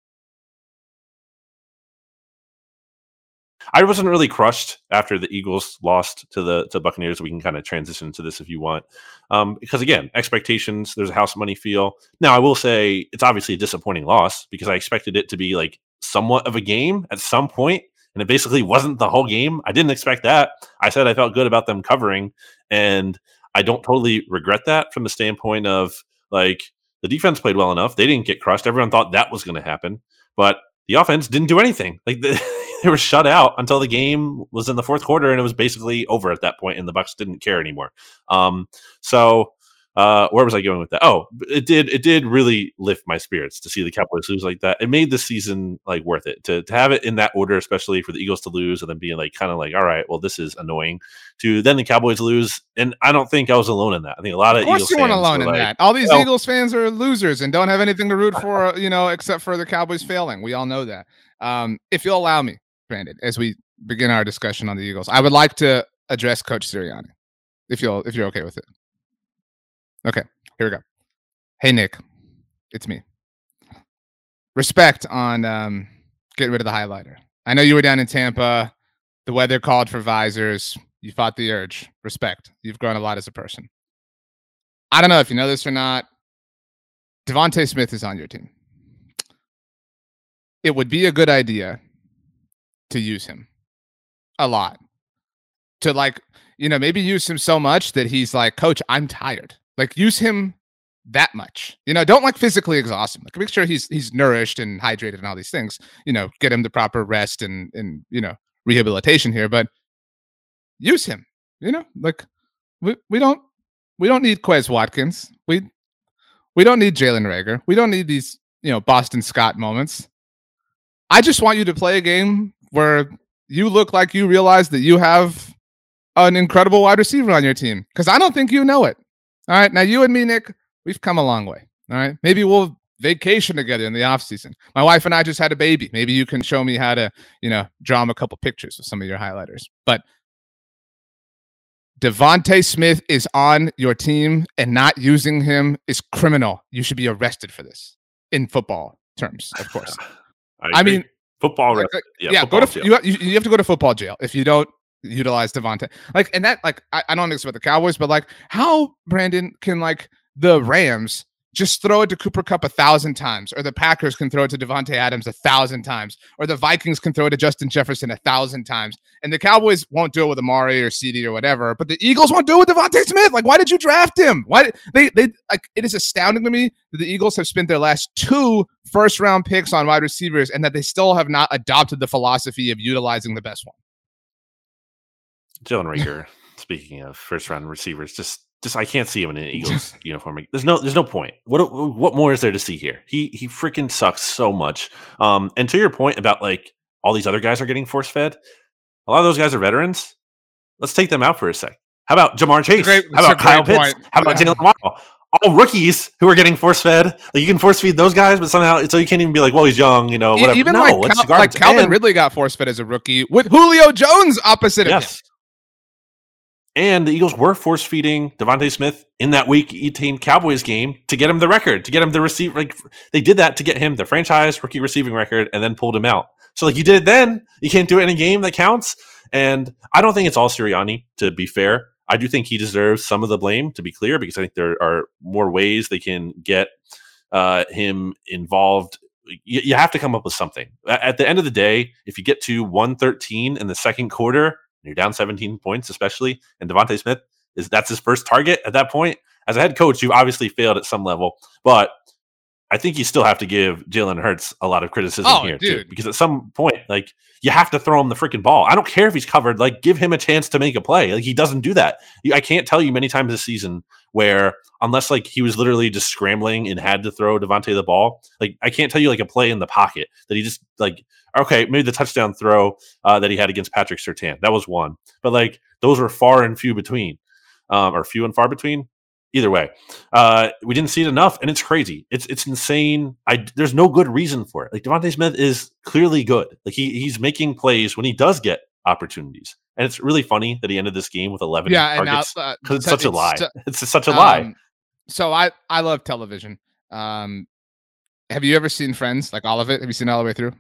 B: I wasn't really crushed after the Eagles lost to the to Buccaneers. We can kind of transition to this if you want, um, because again, expectations. There's a house money feel. Now, I will say it's obviously a disappointing loss because I expected it to be like somewhat of a game at some point, and it basically wasn't the whole game. I didn't expect that. I said I felt good about them covering, and I don't totally regret that from the standpoint of like the defense played well enough. They didn't get crushed. Everyone thought that was going to happen, but the offense didn't do anything. Like the, they were shut out until the game was in the fourth quarter, and it was basically over at that point, and the Bucks didn't care anymore. Um, so uh, where was I going with that? Oh, it did it did really lift my spirits to see the Cowboys lose like that. It made the season like worth it to to have it in that order, especially for the Eagles to lose and then being like kind of like, all right, well, this is annoying. To then the Cowboys lose, and I don't think I was alone in that. I think a lot of,
A: of course
B: Eagles
A: you
B: weren't
A: alone in
B: like,
A: that. All these well, Eagles fans are losers and don't have anything to root for, you know, except for the Cowboys failing. We all know that. Um, if you'll allow me, Brandon, as we begin our discussion on the Eagles, I would like to address Coach Sirianni, if you'll if you're okay with it. Okay. Here we go. Hey Nick, it's me. Respect on um, getting rid of the highlighter. I know you were down in Tampa. The weather called for visors. You fought the urge. Respect. You've grown a lot as a person. I don't know if you know this or not. DeVonta Smith is on your team. It would be a good idea to use him a lot. To like, you know, maybe use him so much that he's like, Coach, I'm tired. Like use him that much. You know, don't like physically exhaust him. Like make sure he's he's nourished and hydrated and all these things. You know, get him the proper rest and and you know rehabilitation here, but use him. You know, like we we don't we don't need Quez Watkins. We we don't need Jalen Reagor. We don't need these you know Boston Scott moments. I just want you to play a game where you look like you realize that you have an incredible wide receiver on your team because I don't think you know it. All right. Now, you and me, Nick, we've come a long way. All right. Maybe we'll vacation together in the off season. My wife and I just had a baby. Maybe you can show me how to, you know, draw him a couple pictures with some of your highlighters. But DeVonta Smith is on your team and not using him is criminal. You should be arrested for this in football terms, of course.
B: I, I, mean, football.
A: Like, yeah, yeah football go to you, you have to go to football jail if you don't utilize DeVonta. Like, and that, like, I, I don't know about the Cowboys, but like, how Brandon can like the Rams just throw it to Cooper Kupp a thousand times, or the Packers can throw it to Davante Adams a thousand times, or the Vikings can throw it to Justin Jefferson a thousand times, and the Cowboys won't do it with Amari or CeeDee or whatever, but the Eagles won't do it with DeVonta Smith. Like, why did you draft him? Why they they like? It is astounding to me that the Eagles have spent their last two first round picks on wide receivers, and that they still have not adopted the philosophy of utilizing the best one.
B: Jalen Reagor, speaking of first round receivers, just just I can't see him in an Eagles uniform. There's no there's no point. What what more is there to see here? He he freaking sucks so much. Um, and to your point about like all these other guys are getting force fed, a lot of those guys are veterans. Let's take them out for a sec. How about Ja'Marr Chase? Great, How about Kyle Pitts? How about yeah. Jalen Waddle? All rookies who are getting force fed. Like you can force feed those guys, but somehow it's so you can't even be like, well, he's young, you know, whatever.
A: Even no, like, Cal- like Calvin and, Ridley got force fed as a rookie with Julio Jones opposite yes. of him.
B: And the Eagles were force feeding DeVonta Smith in that week 18 Cowboys game to get him the record, to get him the receive. Like they did that to get him the franchise rookie receiving record and then pulled him out. So like you did it then, you can't do it in a game that counts. And I don't think it's all Sirianni, to be fair. I do think he deserves some of the blame, to be clear, because I think there are more ways they can get uh, him involved. You, you, have to come up with something. At the end of the day, if you get to 113 in the second quarter, you're down 17 points, especially, and DeVonta Smith is that's his first target at that point. As a head coach, you've obviously failed at some level, but I think you still have to give Jalen Hurts a lot of criticism oh, here dude. too, because at some point, like you have to throw him the freaking ball. I don't care if he's covered; like give him a chance to make a play. Like he doesn't do that. I can't tell you many times this season where, unless like he was literally just scrambling and had to throw DeVonta the ball, like I can't tell you like a play in the pocket that he just like okay, maybe the touchdown throw uh, that he had against Patrick Surtain that was one, but like those were far and few between, um, or few and far between either way, uh, we didn't see it enough, and it's crazy. It's it's insane. I there's no good reason for it. Like DeVonta Smith is clearly good. Like he he's making plays when he does get opportunities, and it's really funny that he ended this game with 11 yeah, targets because uh, it's such a lie. It's such a lie. Um,
A: so I I love television. Um, have you ever seen Friends? Like all of it? Have you seen all the way through?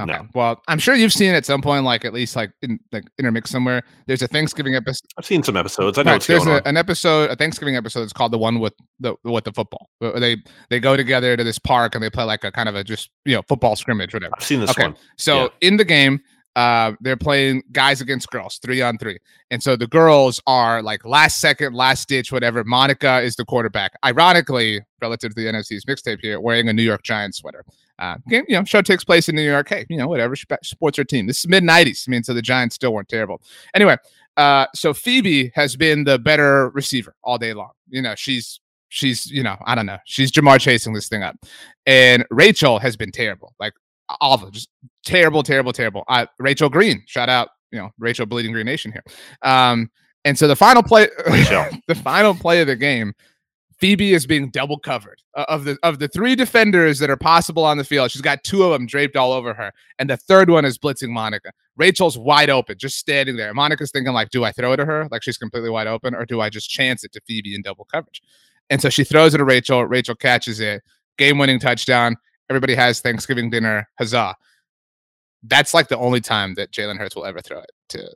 A: Okay. No. Well, I'm sure you've seen at some point, like at least like in like intermix somewhere. There's a Thanksgiving episode.
B: I've seen some episodes. I know right,
A: there's
B: a,
A: an episode, a Thanksgiving episode. It's called the one with the with the football. They they go together to this park and they play like a kind of a just you know football scrimmage, whatever.
B: I've seen this okay. one.
A: So
B: yeah.
A: in the game, uh, they're playing guys against girls, three on three. And so the girls are like last second, last ditch, whatever. Monica is the quarterback. Ironically, relative to the NFC's mixtape here, wearing a New York Giants sweater. Uh, game, you know, show takes place in New York. Hey, you know, whatever. Sports our team. This is mid '90s. I mean, so the Giants still weren't terrible. Anyway, uh, so Phoebe has been the better receiver all day long. You know, she's she's you know, I don't know, she's Jamar chasing this thing up, and Rachel has been terrible, like all awful, just terrible, terrible, terrible. Uh, Rachel Green, shout out, you know, Rachel Bleeding Green Nation here. Um, and so the final play, the final play of the game Phoebe is being double covered uh, of the of the three defenders that are possible on the field. She's got two of them draped all over her, and the third one is blitzing Monica. Rachel's wide open, just standing there. Monica's thinking like, do I throw it to her like she's completely wide open, or do I just chance it to Phoebe in double coverage? And so she throws it to Rachel. Rachel catches it, game winning touchdown. Everybody has Thanksgiving dinner. Huzzah! That's like the only time that Jalen Hurts will ever throw it to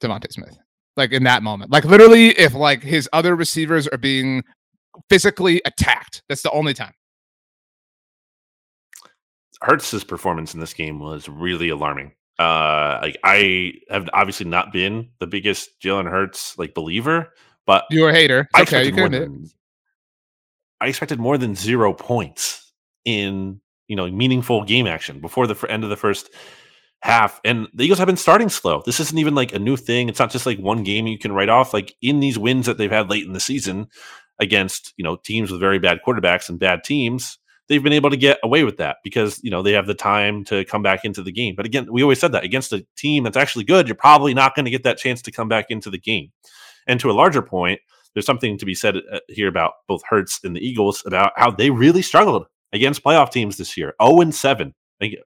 A: DeVonta Smith like in that moment. Like literally, if like his other receivers are being physically attacked. That's the only time.
B: Hurts's performance in this game was really alarming. Uh, like I have obviously not been the biggest Jalen Hurts like believer, but
A: you're a hater. I okay, you can
B: than, I expected more than zero points in you know meaningful game action before the end of the first half. And the Eagles have been starting slow. This isn't even like a new thing. It's not just like one game you can write off. Like in these wins that they've had late in the season, against you know teams with very bad quarterbacks and bad teams they've been able to get away with that because you know they have the time to come back into the game. But again we always said that against a team that's actually good you're probably not going to get that chance to come back into the game. And to a larger point there's something to be said uh, here about both Hurts and the Eagles about how they really struggled against playoff teams this year 0 and 7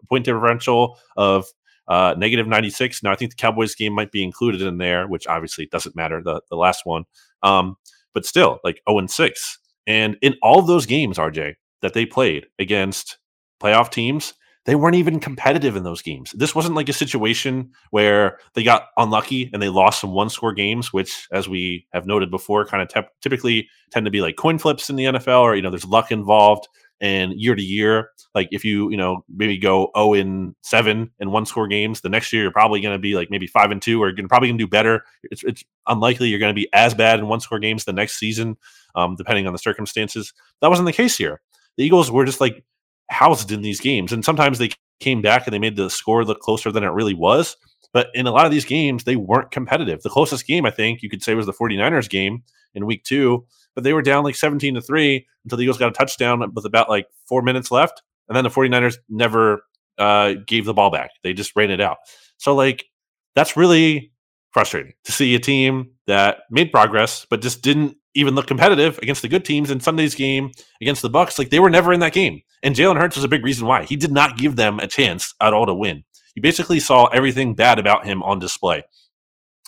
B: point differential of uh, negative 96 now i think the cowboys game might be included in there which obviously doesn't matter the, the last one. Um, but still like 0 and 6. And in all those games, RJ, that they played against playoff teams, they weren't even competitive in those games. This wasn't like a situation where they got unlucky and they lost some one score games, which, as we have noted before, kind of te- typically tend to be like coin flips in the NFL or, you know, there's luck involved. And year to year, like if you, you know, maybe go 0 in 7 in one score games, the next year you're probably going to be like maybe 5 and 2 or you're probably going to do better. It's, it's unlikely you're going to be as bad in one score games the next season, um, depending on the circumstances. That wasn't the case here. The Eagles were just like housed in these games. And sometimes they came back and they made the score look closer than it really was. But in a lot of these games, they weren't competitive. The closest game, I think, you could say was the 49ers game in week two but they were down like 17 to 3 until the Eagles got a touchdown with about like four minutes left. And then the 49ers never uh, gave the ball back. They just ran it out. So, like, that's really frustrating to see a team that made progress, but just didn't even look competitive against the good teams in Sunday's game against the Bucks. Like, they were never in that game. And Jalen Hurts was a big reason why. He did not give them a chance at all to win. You basically saw everything bad about him on display.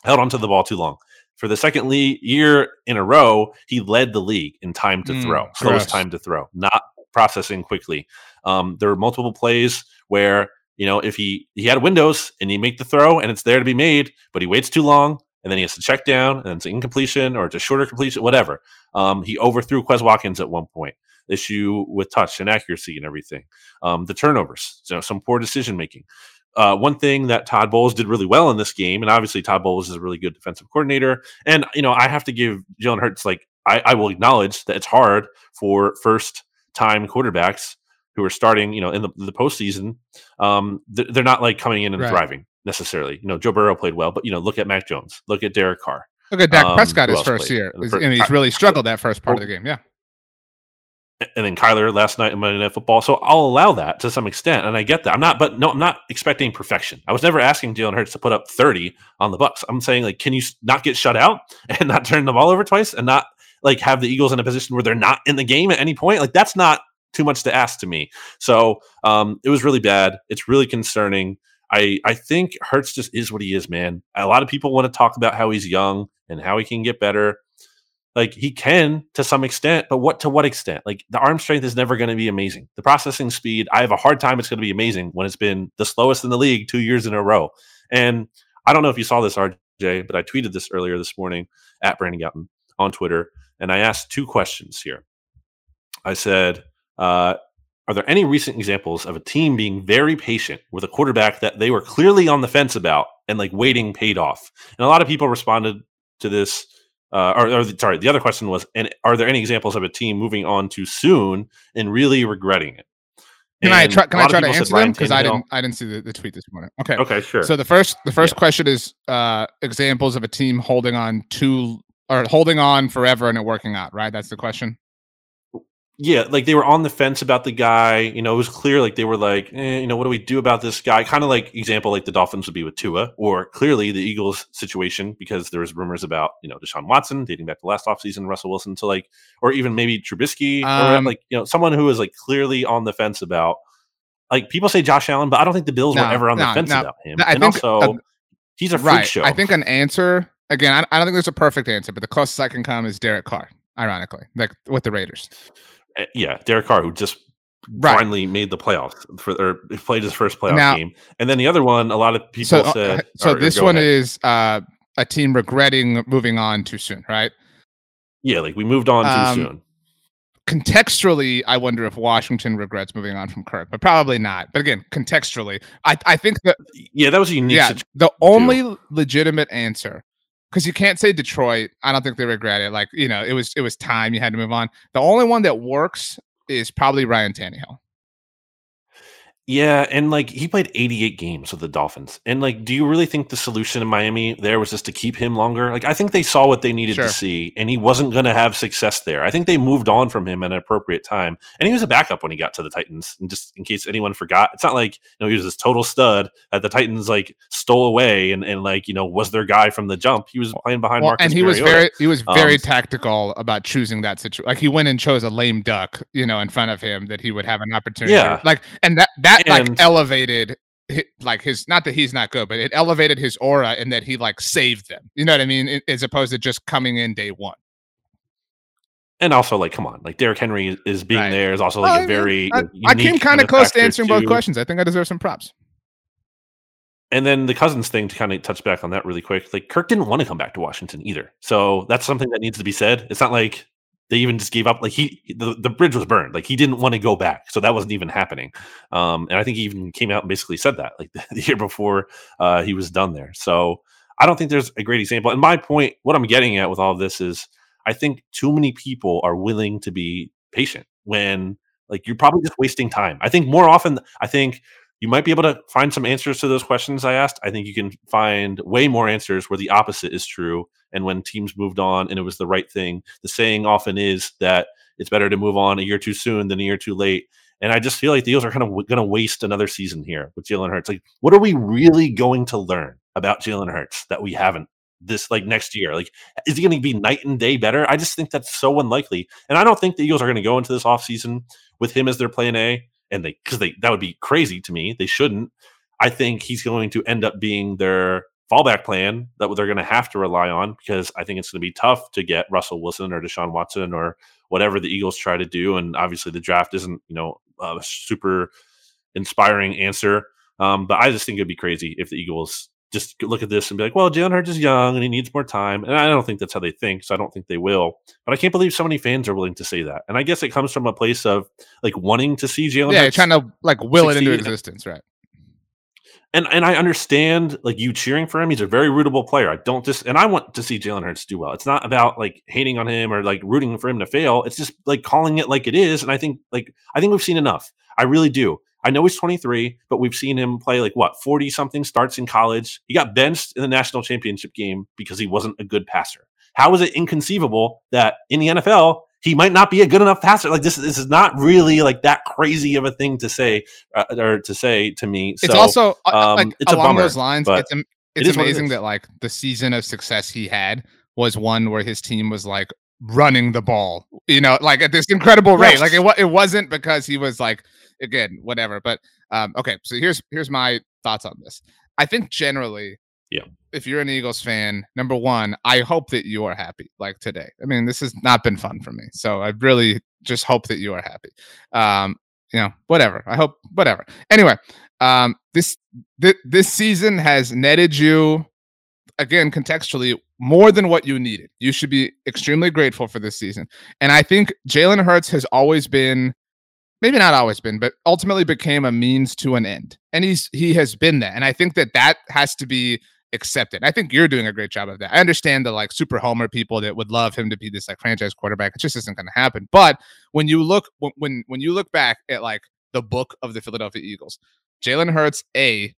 B: Held onto the ball too long for the second le- year in a row, he led the league in time to mm, throw, slowest time to throw, not processing quickly. Um, there were multiple plays where you know if he he had windows and he make the throw and it's there to be made, but he waits too long and then he has to check down, and it's an incompletion or it's a shorter completion, whatever. Um, he overthrew Quez Watkins at one point. Issue with touch and accuracy and everything. Um, the turnovers, so some poor decision making. Uh, one thing that Todd Bowles did really well in this game, and obviously Todd Bowles is a really good defensive coordinator, and you know I have to give Jalen Hurts like I, I will acknowledge that it's hard for first time quarterbacks who are starting, you know, in the, the postseason. Um, they're, they're not like coming in and right. thriving necessarily. You know, Joe Burrow played well, but you know, look at Mac Jones, look at Derek Carr.
A: Look at Dak um, Prescott his first year, and he's really struggled that first part of the game. Yeah.
B: And then Kyler last night in Monday Night Football. So I'll allow that to some extent, and I get that. I'm not, but no, I'm not expecting perfection. I was never asking Jalen Hurts to put up 30 on the Bucks. I'm saying like, can you not get shut out and not turn the ball over twice and not like have the Eagles in a position where they're not in the game at any point? Like that's not too much to ask to me. So um, it was really bad. It's really concerning. I I think Hurts just is what he is, man. A lot of people want to talk about how he's young and how he can get better. Like he can to some extent, but what to what extent? Like the arm strength is never going to be amazing. The processing speed, I have a hard time. It's going to be amazing when it's been the slowest in the league two years in a row. And I don't know if you saw this, RJ, but I tweeted this earlier this morning at Brandon Gowton on Twitter, and I asked two questions here. I said, uh, are there any recent examples of a team being very patient with a quarterback that they were clearly on the fence about and like waiting paid off? And a lot of people responded to this. Uh, or, or sorry, the other question was, and are there any examples of a team moving on too soon and really regretting it?
A: Can and I try? Can I try to answer them? Because I didn't. I didn't see the, the, tweet this morning. Okay.
B: Okay. Sure.
A: So the first, the first yeah. question is uh, examples of a team holding on to or holding on forever and it working out. Right. That's the question
B: yeah, like they were on the fence about the guy. You know, it was clear like they were like, eh, you know, what do we do about this guy? Kind of like example like the Dolphins would be with Tua, or clearly the Eagles situation because there was rumors about you know Deshaun Watson dating back to last offseason, Russell Wilson to like, or even maybe Trubisky, um, or like you know someone who was like clearly on the fence about. Like people say Josh Allen, but I don't think the Bills no, were ever on no, the fence no, about him. I and think, also, uh, he's a freak right. show.
A: I think an answer again. I, I don't think there's a perfect answer, but the closest I can come is Derek Carr. Ironically, like with the Raiders.
B: Eh, yeah, Derek Carr, who just right. finally made the playoffs for or played his first playoff now, game. And then the other one, a lot of people so, uh, said.
A: So or, this one ahead. is uh, a team regretting moving on too soon, right?
B: Yeah, like we moved on um, too soon.
A: Contextually, I wonder if Washington regrets moving on from Kirk, but probably not. But again, contextually, I, I think that
B: yeah, that was a unique. Yeah,
A: the only too. legitimate answer because you can't say Detroit. I don't think they regret it. Like you know, it was it was time. You had to move on. The only one that works is probably Ryan Tannehill.
B: Yeah, and like he played 88 games with the Dolphins. And like do you really think the solution in Miami there was just to keep him longer? Like I think they saw what they needed sure. to see and he wasn't going to have success there. I think they moved on from him at an appropriate time. And he was a backup when he got to the Titans. And just in case anyone forgot, it's not like, you know, he was this total stud that the Titans like stole away and, and like, you know, was their guy from the jump. He was playing behind well, Marcus
A: And he Mariota. was very he was very um, tactical about choosing that situation. Like he went and chose a lame duck, you know, in front of him that he would have an opportunity. Yeah. Like and that that and, like elevated like his not that he's not good, but it elevated his aura and that he like saved them. You know what I mean? As opposed to just coming in day one.
B: And also, like, come on, like Derrick Henry is being right. there is also like well, a very. I,
A: I came kind of close to answering too. both questions. I think I deserve some props.
B: And then the Cousins thing to kind of touch back on that really quick. Like Kirk didn't want to come back to Washington either, so that's something that needs to be said. It's not like they even just gave up. Like he, the, the bridge was burned. Like he didn't want to go back, so that wasn't even happening. Um, and I think he even came out and basically said that like the, the year before uh, he was done there. So I don't think there's a great example. And my point, what I'm getting at with all this is, I think too many people are willing to be patient when like you're probably just wasting time. I think more often, I think you might be able to find some answers to those questions I asked. I think you can find way more answers where the opposite is true. And when teams moved on and it was the right thing, the saying often is that it's better to move on a year too soon than a year too late. And I just feel like the Eagles are kind of w- going to waste another season here with Jalen Hurts. Like, what are we really going to learn about Jalen Hurts that we haven't this like next year? Like, is he going to be night and day better? I just think that's so unlikely. And I don't think the Eagles are going to go into this offseason with him as their plan A and they because they that would be crazy to me. They shouldn't. I think he's going to end up being their fallback plan that they're going to have to rely on because I think it's going to be tough to get Russell Wilson or Deshaun Watson or whatever the Eagles try to do. And obviously, the draft isn't you know a super inspiring answer. Um, but I just think it'd be crazy if the Eagles just look at this and be like, well, Jalen Hurts is young and he needs more time. And I don't think that's how they think. So I don't think they will. But I can't believe so many fans are willing to say that. And I guess it comes from a place of like wanting to see Jalen
A: yeah,
B: Hurts.
A: trying to like will it into existence, right?
B: And and I understand like you cheering for him. He's a very rootable player. I don't just and I want to see Jalen Hurts do well. It's not about like hating on him or like rooting for him to fail. It's just like calling it like it is. And I think like I think we've seen enough. I really do. I know he's 23, but we've seen him play like what 40 something starts in college. He got benched in the national championship game because he wasn't a good passer. How is it inconceivable that in the NFL he might not be a good enough passer? Like this, this is not really like that crazy of a thing to say uh, or to say to me.
A: It's
B: so,
A: also uh, uh,
B: um,
A: like,
B: it's
A: along
B: bummer,
A: those lines. It's am- it's
B: it
A: amazing
B: is.
A: that like the season of success he had was one where his team was like running the ball, you know, like at this incredible rate. Like it it wasn't because he was like again whatever. But um, okay, so here's here's my thoughts on this. I think generally,
B: Yeah.
A: if you're an Eagles fan, number one, I hope that you are happy. Like today, I mean, this has not been fun for me, so I really just hope that you are happy. Um, you know, whatever. I hope whatever. Anyway, um, this th- this season has netted you again contextually more than what you needed. You should be extremely grateful for this season. And I think Jalen Hurts has always been maybe not always been, but ultimately became a means to an end. And he's he has been that. And I think that that has to be accepted. I think you're doing a great job of that. I understand the like super homer people that would love him to be this like franchise quarterback. It just isn't going to happen. But when you look when when, you look back at like the book of the Philadelphia Eagles, Jalen Hurts a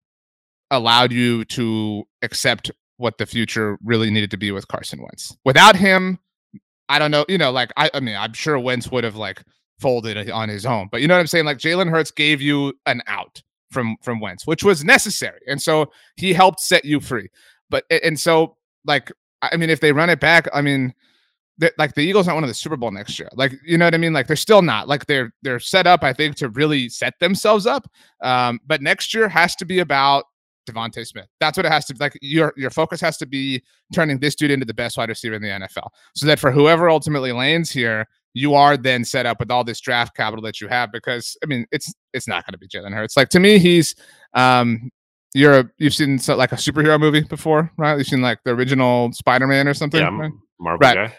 A: allowed you to accept what the future really needed to be with Carson Wentz. Without him, I don't know, you know, like I, I mean, I'm sure Wentz would have like folded on his own, but you know what I'm saying? Like Jalen Hurts gave you an out from from Wentz, which was necessary, and so he helped set you free. But and so like I mean, if they run it back, I mean. like the Eagles aren't one of the Super Bowl next year. Like, you know what I mean? Like they're still not. Like they're they're set up, I think, to really set themselves up. Um, but next year has to be about DeVonta Smith. That's what it has to be. Like your your focus has to be turning this dude into the best wide receiver in the NFL. So that for whoever ultimately lands here, you are then set up with all this draft capital that you have. Because I mean, it's it's not going to be Jalen Hurts. Like to me, he's um you're a, you've seen so, like a superhero movie before, right? You've seen like the original Spider Man or something.
B: Yeah,
A: right?
B: Marvel
A: Right.
B: guy.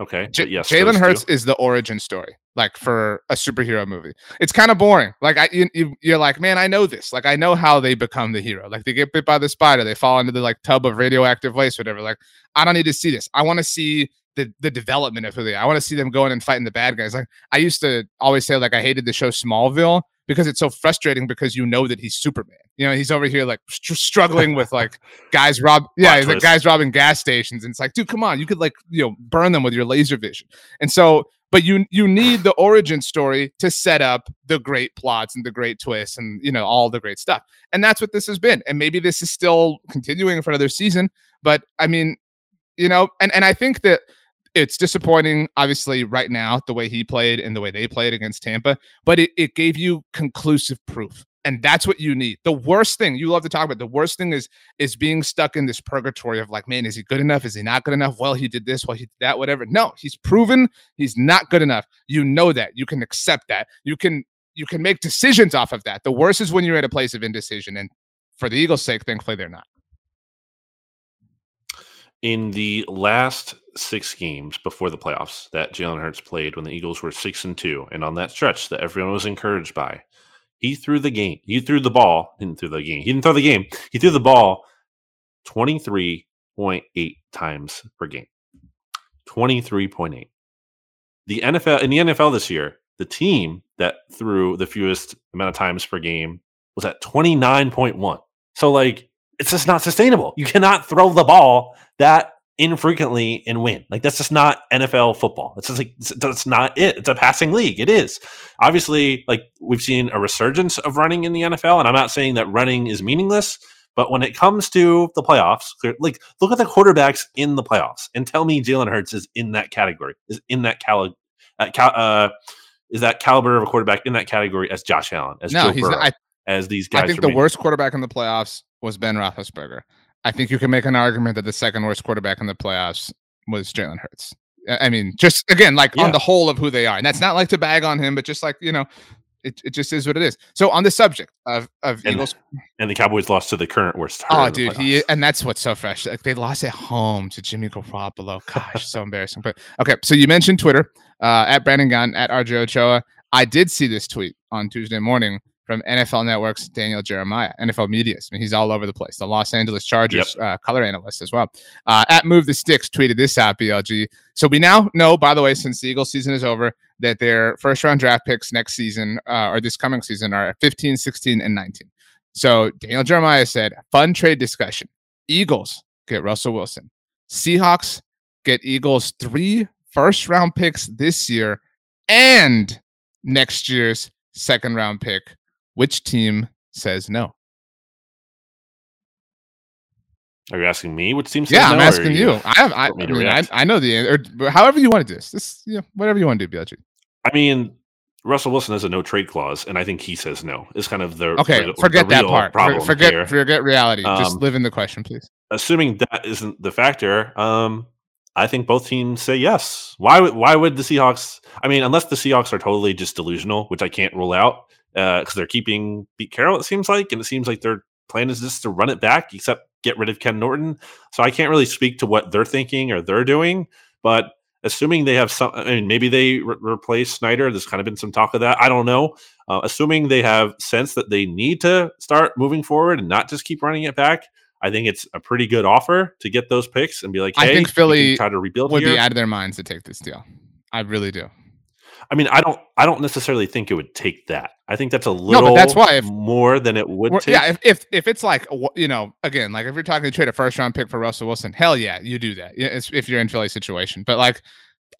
B: Okay.
A: J-
B: yes,
A: Jalen Hurts
B: two.
A: is the origin story, like for a superhero movie. It's kind of boring. Like I, you, you, you're like, man, I know this. Like I know how they become the hero. Like they get bit by the spider, they fall into the like tub of radioactive waste, whatever. Like I don't need to see this. I want to see the the development of who they. Are. I want to see them going and fighting the bad guys. Like I used to always say, like I hated the show Smallville because it's so frustrating because you know that he's Superman. You know, he's over here like str- struggling with like guys rob yeah, he's like guys robbing gas stations. And it's like, dude, come on, you could like, you know, burn them with your laser vision. And so, but you you need the origin story to set up the great plots and the great twists and you know, all the great stuff. And that's what this has been. And maybe this is still continuing for another season. But I mean, you know, and and I think that it's disappointing, obviously, right now, the way he played and the way they played against Tampa, but it, it gave you conclusive proof. And that's what you need. The worst thing you love to talk about, the worst thing is is being stuck in this purgatory of like, man, is he good enough? Is he not good enough? Well, he did this, well, he did that, whatever. No, he's proven he's not good enough. You know that. You can accept that. You can you can make decisions off of that. The worst is when you're at a place of indecision. And for the Eagles' sake, thankfully they're not.
B: in the last six games before the playoffs that Jalen Hurts played when the Eagles were six and two, and on that stretch that everyone was encouraged by, he threw the game. He threw the ball. Didn't throw the game. He didn't throw the game. He threw the ball twenty three point eight times per game. Twenty three point eight. The NFL in the NFL this year, the team that threw the fewest amount of times per game was at twenty nine point one. So like it's just not sustainable. You cannot throw the ball that infrequently and win. Like that's just not NFL football. It's just like that's not it. It's a passing league. It is. Obviously, like we've seen a resurgence of running in the NFL, and I'm not saying that running is meaningless, but when it comes to the playoffs, like look at the quarterbacks in the playoffs and tell me Jalen Hurts is in that category. Is in that cal, uh, cal uh, is that caliber of a quarterback in that category as Josh Allen, as
A: No,
B: Joe
A: he's
B: Burrow,
A: not. I,
B: as these guys.
A: I think the
B: me.
A: worst quarterback in the playoffs was Ben Roethlisberger. I think you can make an argument that the second worst quarterback in the playoffs was Jalen Hurts. I mean, just again, like
B: Yeah.
A: on the whole of who they are, and that's not like to bag on him, but just like you know, it, it just is what it is. So on the subject of of
B: and,
A: Eagles,
B: and the Cowboys lost to the current worst.
A: Oh, dude, he and that's what's so fresh. Like they lost at home to Jimmy Garoppolo. Gosh, so embarrassing. But okay, so you mentioned Twitter uh, at Brandon Gunn at RJ Ochoa. I did see this tweet on Tuesday morning from NFL Network's Daniel Jeremiah, NFL Media. I mean, he's all over the place. The Los Angeles Chargers yep. uh, color analyst as well. Uh, at Move the Sticks tweeted this out, BLG. So we now know, by the way, since the Eagles season is over, that their first round draft picks next season uh, or this coming season are 15, 16, and 19. So Daniel Jeremiah said, fun trade discussion. Eagles get Russell Wilson. Seahawks get Eagles three first round picks this year and next year's second round pick which team says no?
B: Are you asking me which team says
A: yeah,
B: no?
A: I'm asking you. you. I have. I, I, mean, I, I, know the answer. Or however you want to do this. This, yeah, whatever you want to do, BLG.
B: I mean, Russell Wilson has a no trade clause, and I think he says no. It's kind of the
A: okay.
B: The,
A: forget
B: the
A: that part. forget
B: here.
A: forget reality. Um, Just live in the question, please.
B: Assuming that isn't the factor, um, I think both teams say yes. Why would why would the Seahawks? I mean, unless the Seahawks are totally just delusional, which I can't rule out because uh, they're keeping Pete Carroll. It seems like, and it seems like their plan is just to run it back, except get rid of Ken Norton. So I can't really speak to what they're thinking or they're doing, but assuming they have some, I mean, maybe they re- replace Schneider. There's kind of been some talk of that. I don't know. Uh, assuming they have sense that they need to start moving forward and not just keep running it back. I think it's a pretty good offer to get those picks and be like, hey,
A: I think Philly
B: try to rebuild
A: would
B: here.
A: be out of their minds to take this deal. I really do.
B: I mean, I don't, I don't necessarily think it would take that. I think that's a little no, but that's why if, more than it would take.
A: Yeah, if, if, if it's like you know, again, like if you're talking to trade a first round pick for Russell Wilson, hell yeah, you do that. It's, if you're in Philly situation, but like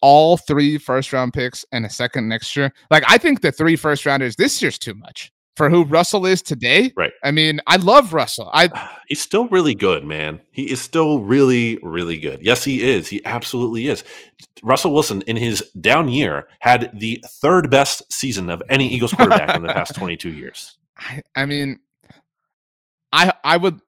A: all three first round picks and a second next year, like I think the three first rounders this year's too much for who Russell is today.
B: Right.
A: I mean, I love Russell. I
B: he's still really good, man. He is still really, really good. Yes, he is. He absolutely is. Russell Wilson in his down year had the third best season of any Eagles quarterback in the past 22 years.
A: I, I mean, I I would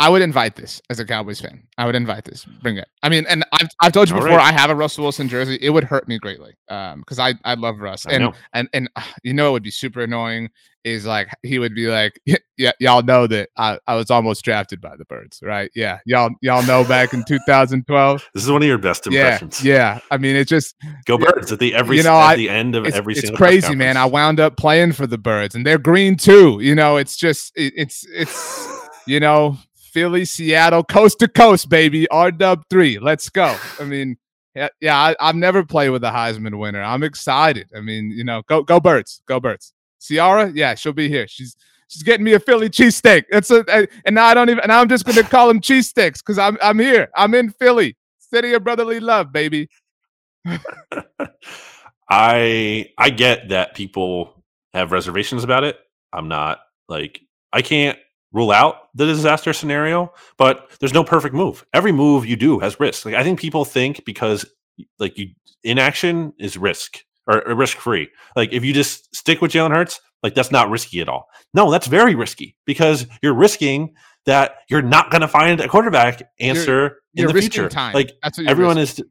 A: I would invite this as a Cowboys fan. I would invite this. Bring it. I mean, and I've, I've told you All before. Right. I have a Russell Wilson jersey. It would hurt me greatly because um, I I love Russ. I and know. and and uh, you know it would be super annoying. Is like he would be like, yeah, y'all know that I, I was almost drafted by the Birds, right? Yeah, y'all y'all know back in 2012.
B: This is one of your best impressions.
A: Yeah, yeah. I mean, it's just
B: go Birds at the every you know at I, the end of every.
A: It's crazy, man. I wound up playing for the Birds, and they're green too. You know, it's just it, it's it's you know Philly, Seattle, coast to coast, baby. R dub three. Let's go. I mean, yeah, I, have never played with a Heisman winner. I'm excited. I mean, you know, go go birds, go birds. Ciara, yeah, she'll be here. She's she's getting me a Philly cheesesteak. It's a and now I don't even now I'm just gonna call them cheesesteaks because I'm I'm here. I'm in Philly, city of brotherly love, baby.
B: I I get that people have reservations about it. I'm not like I can't rule out the disaster scenario, but there's no perfect move. Every move you do has risk. Like I think people think because like you inaction is risk or, or risk free. Like if you just stick with Jalen Hurts, like that's not risky at all. No, that's very risky because you're risking that you're not going to find a quarterback answer you're, in the future.
A: Time.
B: Like
A: that's
B: everyone risking. is.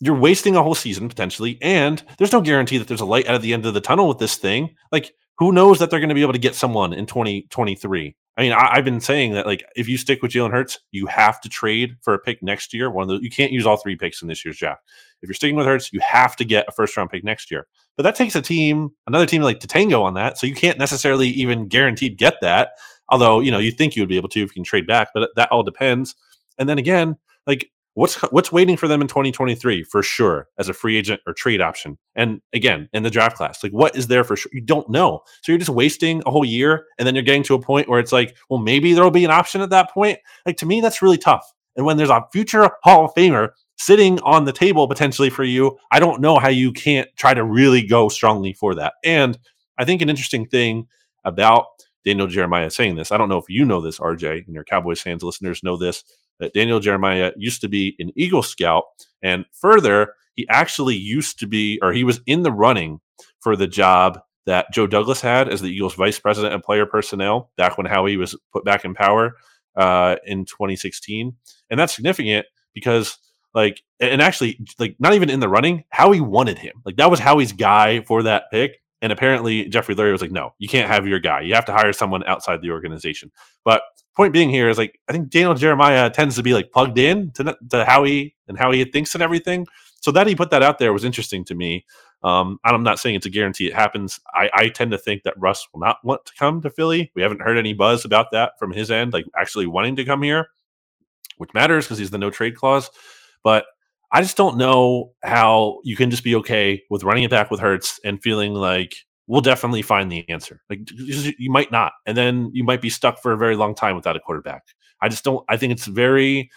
B: You're wasting a whole season potentially, and there's no guarantee that there's a light at the end of the tunnel with this thing. Like who knows that they're going to be able to get someone in 2023? I mean, I, have been saying that like if you stick with Jalen Hurts, you have to trade for a pick next year. One of the you can't use all three picks in this year's draft. If you're sticking with Hurts, you have to get a first round pick next year. But that takes a team, another team like to tango on that. So you can't necessarily even guaranteed get that. Although, you know, you think you would be able to if you can trade back, but that all depends. And then again, like what's what's waiting for them in 2023 for sure as a free agent or trade option? And again in the draft class like what is there for sure? You don't know. So you're just wasting a whole year and then you're getting to a point where it's like well maybe there'll be an option at that point? Like to me that's really tough. And when there's a future hall of famer sitting on the table potentially for you i don't know how you can't try to really go strongly for that. And i think an interesting thing about daniel jeremiah saying this i don't know if you know this rj and your cowboys fans listeners know this that Daniel Jeremiah used to be an Eagle Scout. And further, he actually used to be, or he was in the running for the job that Joe Douglas had as the Eagles vice president of player personnel back when Howie was put back in power uh, in 2016. And that's significant because, like, and actually, like, not even in the running, Howie wanted him. Like, that was Howie's guy for that pick. And apparently, Jeffrey Lurie was like, no, you can't have your guy. You have to hire someone outside the organization. But point being here is like, I think Daniel Jeremiah tends to be like plugged in to, to how he and how he thinks and everything. So that he put that out there was interesting to me. Um, I'm not saying it's a guarantee it happens. I, I tend to think that Russ will not want to come to Philly. We haven't heard any buzz about that from his end, like actually wanting to come here, which matters because he's the no trade clause. But I just don't know how you can just be okay with running it back with Hurts and feeling like we'll definitely find the answer. Like you might not, and then you might be stuck for a very long time without a quarterback. I just don't. I think it's very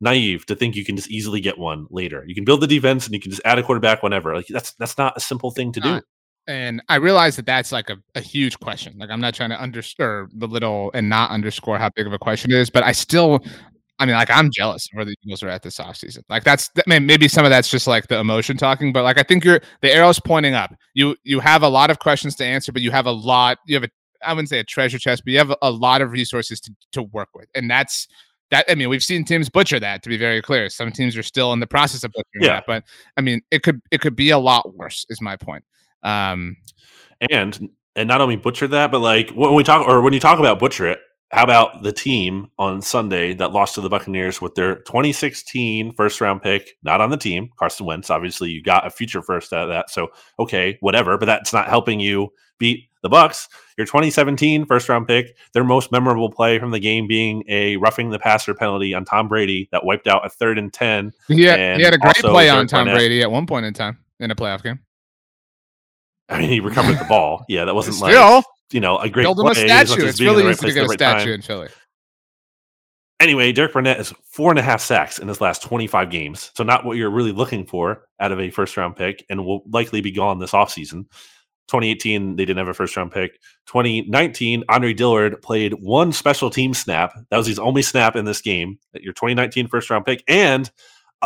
B: naive to think you can just easily get one later. You can build the defense and you can just add a quarterback whenever. Like that's that's not a simple thing to do.
A: And I realize that that's like a, a huge question. Like I'm not trying to underscore the little and not underscore how big of a question it is, but I still I mean, like I'm jealous where the Eagles are at this offseason. Like that's I mean, maybe some of that's just like the emotion talking, but like I think you're the arrow's pointing up. You you have a lot of questions to answer, but you have a lot. You have a I wouldn't say a treasure chest, but you have a, a lot of resources to to work with, and that's that. I mean, we've seen teams butcher that. To be very clear, some teams are still in the process of butchering yeah. that, but I mean, it could it could be a lot worse. Is my point. Um,
B: and and not only butcher that, but like when we talk or when you talk about butcher it, how about the team on Sunday that lost to the Buccaneers with their 2016 first round pick, not on the team, Carson Wentz? Obviously, you got a future first out of that. So, okay, whatever, but that's not helping you beat the Bucks. Your 2017 first round pick, their most memorable play from the game being a roughing the passer penalty on Tom Brady that wiped out a third and 10.
A: Yeah, he had a great play on Tom Brady at one point in time in a playoff game.
B: I mean, he recovered the ball. Yeah, that wasn't Still, like you know, a great
A: build him a statue. It's really easy to get a statue in Philly.
B: Anyway, Derek Barnett is four and a half sacks in his last 25 games. So not what you're really looking for out of a first round pick and will likely be gone this offseason. 2018, they didn't have a first round pick. 2019, Andre Dillard played one special team snap. That was his only snap in this game. Your 2019 first round pick. And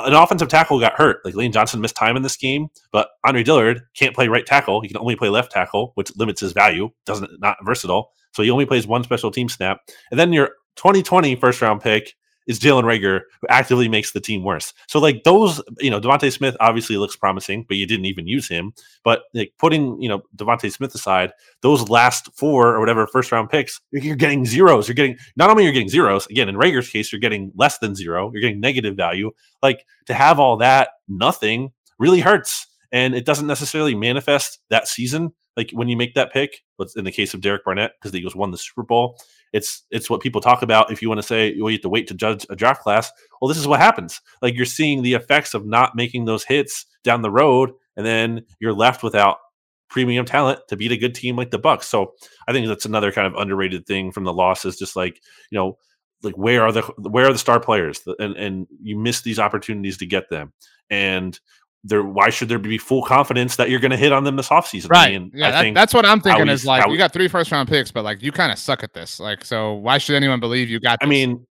B: an offensive tackle got hurt. Like Lane Johnson missed time in this game, but Andre Dillard can't play right tackle. He can only play left tackle, which limits his value. Doesn't not versatile. So he only plays one special team snap. And then your 2020 first round pick is Jalen Reagor, who actively makes the team worse. So like those, you know, DeVonta Smith obviously looks promising, but you didn't even use him. But like putting, you know, DeVonta Smith aside, those last four or whatever first round picks, you're getting zeros. You're getting not only you're getting zeros. Again, in Reagor's case, you're getting less than zero. You're getting negative value. Like to have all that nothing really hurts, and it doesn't necessarily manifest that season. Like when you make that pick, but in the case of Derek Barnett, because the Eagles won the Super Bowl, it's it's what people talk about. If you want to say well, you have to wait to judge a draft class, well, this is what happens. Like you're seeing the effects of not making those hits down the road, and then you're left without premium talent to beat a good team like the Bucks. So I think that's another kind of underrated thing from the losses. Just like you know, like where are the where are the star players, and and you miss these opportunities to get them, and there why should there be full confidence that you're going to hit on them this offseason?
A: Right. I mean, yeah, I that, that's what I'm thinking is like you got three first round picks, but like you kind of suck at this. Like, so why should anyone believe you got? This?
B: I mean,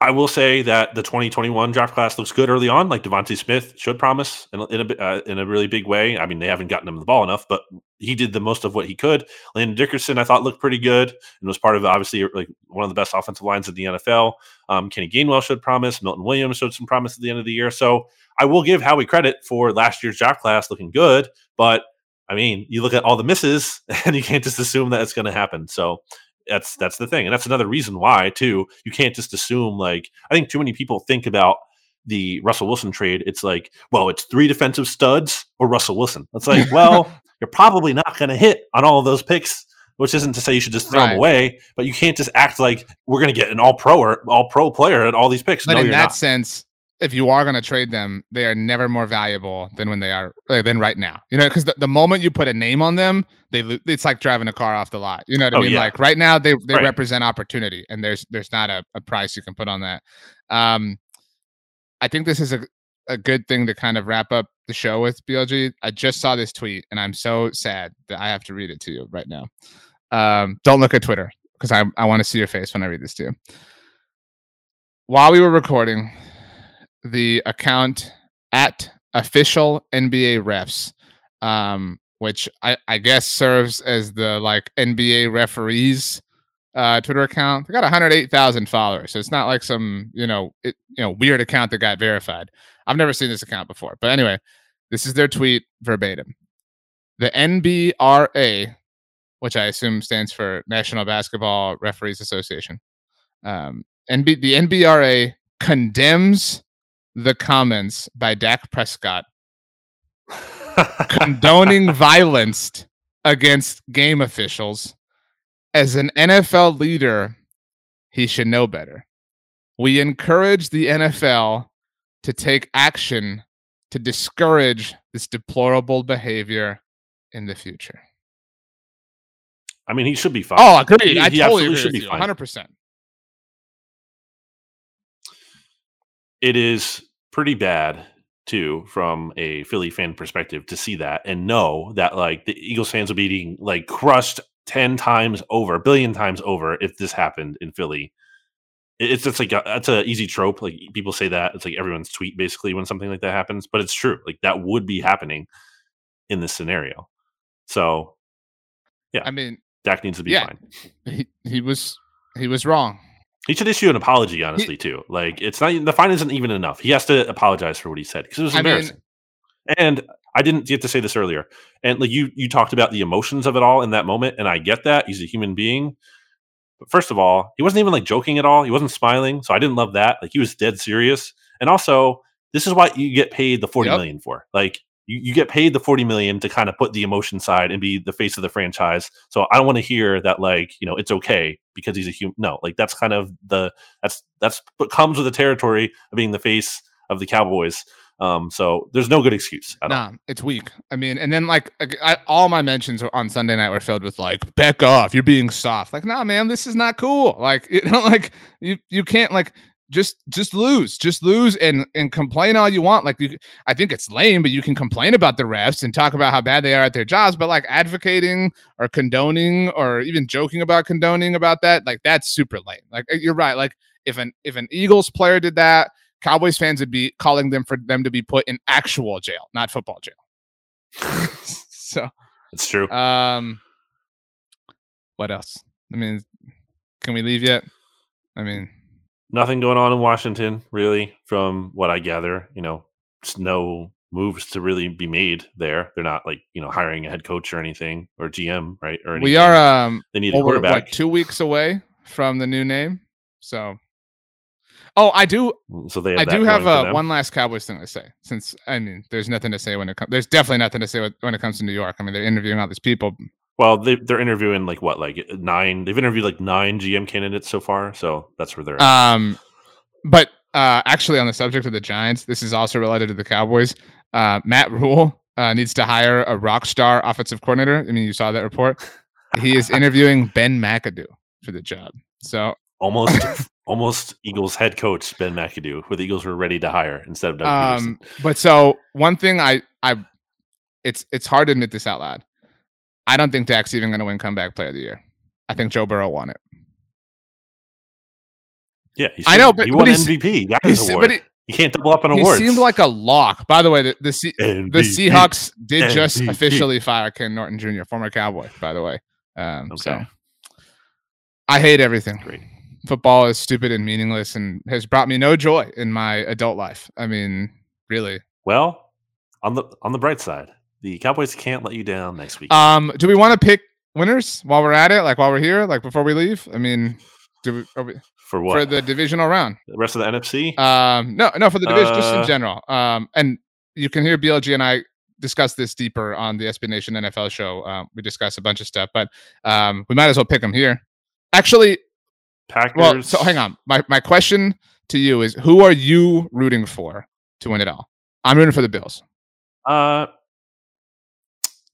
B: I will say that the 2021 draft class looks good early on. Like DeVonta Smith should promise in, in a uh, in a really big way. I mean, they haven't gotten him the ball enough, but he did the most of what he could. Landon Dickerson, I thought, looked pretty good and was part of obviously like one of the best offensive lines in the NFL. Um, Kenny Gainwell showed promise. Milton Williams showed some promise at the end of the year. So I will give Howie credit for last year's draft class looking good, but I mean, you look at all the misses, and you can't just assume that it's going to happen. So that's that's the thing, and that's another reason why too you can't just assume like I think too many people think about the Russell Wilson trade. It's like, well, it's three defensive studs or Russell Wilson. It's like, well, you're probably not going to hit on all of those picks. Which isn't to say you should just throw right. them away, but you can't just act like we're going to get an all pro or all pro player at all these picks.
A: But
B: no,
A: in that
B: not.
A: sense, if you are going to trade them, they are never more valuable than when they are than right now. You know, because the, the moment you put a name on them, they it's like driving a car off the lot. You know what I oh, mean? Yeah. Like right now, they they right. represent opportunity, and there's there's not a, a price you can put on that. Um, I think this is a a good thing to kind of wrap up the show with BLG. I just saw this tweet, and I'm so sad that I have to read it to you right now. Um, don't look at Twitter because I I want to see your face when I read this to you. While we were recording, the account at official NBA refs, um, which I, I guess serves as the like NBA referees uh, Twitter account. They got 108,000 followers, so it's not like some you know it, you know weird account that got verified. I've never seen this account before, but anyway, this is their tweet verbatim. the NBRA, which I assume stands for National Basketball Referees Association, um, NB, the NBRA condemns the comments by Dak Prescott condoning violence against game officials. As an NFL leader, he should know better. We encourage the NFL to take action to discourage this deplorable behavior in the future.
B: I mean, he should be fine.
A: Oh, agreed. He, I he totally agree should be fine. 100%.
B: It is pretty bad too from a Philly fan perspective to see that and know that like the Eagles fans would be being like crushed 10 times over, a billion times over if this happened in Philly. It's just like a, that's an easy trope. Like people say that it's like everyone's tweet basically when something like that happens, but it's true. Like that would be happening in this scenario. So, yeah,
A: I mean,
B: Dak needs to be yeah, fine.
A: He he was he was wrong.
B: He should issue an apology, honestly, he, too. Like it's not the fine isn't even enough. He has to apologize for what he said because it was embarrassing. I mean, and I didn't get to say this earlier. And like you you talked about the emotions of it all in that moment, and I get that. He's a human being. But first of all, he wasn't even like joking at all. He wasn't smiling. So I didn't love that. Like he was dead serious. And also, this is what you get paid the forty yep. million for. Like you, you get paid the 40 million to kind of put the emotion side and be the face of the franchise. So I don't want to hear that like, you know, it's okay because he's a human. No, like that's kind of the that's that's what comes with the territory of being the face of the Cowboys. Um, so there's no good excuse.
A: nah, all. it's weak. I mean, and then like I, all my mentions on Sunday night were filled with like, "Back off, you're being soft." Like, nah, man, this is not cool. Like, you know, like you you can't like just just lose just lose and and complain all you want like you i think it's lame but you can complain about the refs and talk about how bad they are at their jobs but like advocating or condoning or even joking about condoning about that like that's super lame. Like you're right like if an if an eagles player did that cowboys fans would be calling them for them to be put in actual jail not football jail. So
B: it's true.
A: um what else? I mean can we leave yet? I mean
B: nothing going on in Washington, really, from what I gather. You know, just no moves to really be made there. They're not like you know hiring a head coach or anything or GM, right? Or anything.
A: we are. Um,
B: they need a quarterback. Like
A: two weeks away from the new name, so. Oh, I do.
B: Mm, so they.
A: I do have uh, one last Cowboys thing to say. Since I mean, there's nothing to say when it comes. There's definitely nothing to say when it comes to New York. I mean, they're interviewing all these people.
B: Well, they they're interviewing like what, like nine. They've interviewed like nine GM candidates so far, so that's where they're.
A: At. Um, but uh, actually, on the subject of the Giants, this is also related to the Cowboys. Uh, Matt Rhule uh, needs to hire a rock star offensive coordinator. I mean, you saw that report. He is interviewing Ben McAdoo for the job. So
B: almost, almost Eagles head coach Ben McAdoo, who the Eagles were ready to hire instead of Doug um,
A: But so one thing I, I, it's it's hard to admit this out loud. I don't think Dak's even going to win comeback player of the year. I think Joe Burrow won it.
B: Yeah, I know, but he won but MVP. That is award. He, you can't double up on awards.
A: He seemed like a lock. By the way, the the, C- the Seahawks did MVP. just officially fire Ken Norton Jr., former Cowboy. By the way, um, okay. so I hate everything. Great. Football is stupid and meaningless, and has brought me no joy in my adult life. I mean, really.
B: Well, on the on the bright side, the Cowboys can't let you down next week.
A: Um, do we want to pick winners while we're at it? Like while we're here, like before we leave? I mean, do we, we
B: for what?
A: For the divisional round.
B: The rest of the NFC?
A: Um, no, no, for the division, uh, just in uh, general. Um, and you can hear BLG and I discuss this deeper on the SB Nation NFL show. Um, we discuss a bunch of stuff, but um, we might as well pick them here. Actually,
B: Packers.
A: Well, so hang on. My my question to you is: Who are you rooting for to win it all? I'm rooting for the Bills.
B: Uh,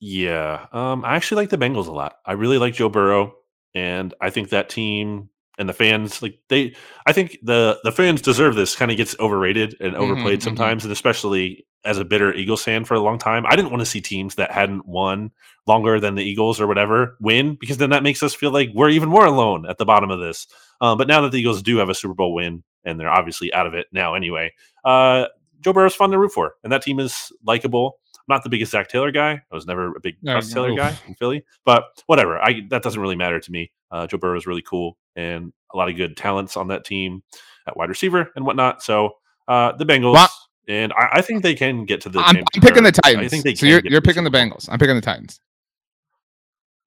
B: yeah. Um, I actually like the Bengals a lot. I really like Joe Burrow, and I think that team and the fans like they. I think the the fans deserve this. Kind of gets overrated and mm-hmm, overplayed mm-hmm, sometimes, mm-hmm. and especially as a bitter Eagles fan for a long time, I didn't want to see teams that hadn't won longer than the Eagles or whatever win because then that makes us feel like we're even more alone at the bottom of this. Um, but now that the Eagles do have a Super Bowl win and they're obviously out of it now anyway, uh, Joe Burrow's fun to root for, and that team is likable. I'm not the biggest Zac Taylor guy. I was never a big no, Taylor oof. guy in Philly, but whatever. I that doesn't really matter to me. Uh, Joe Burrow is really cool and a lot of good talents on that team at wide receiver and whatnot. So uh, the Bengals. and I, I, think they can get to the.
A: I'm, I'm picking the Titans. I think they. So you're, you're picking the Bengals. I'm picking the Titans.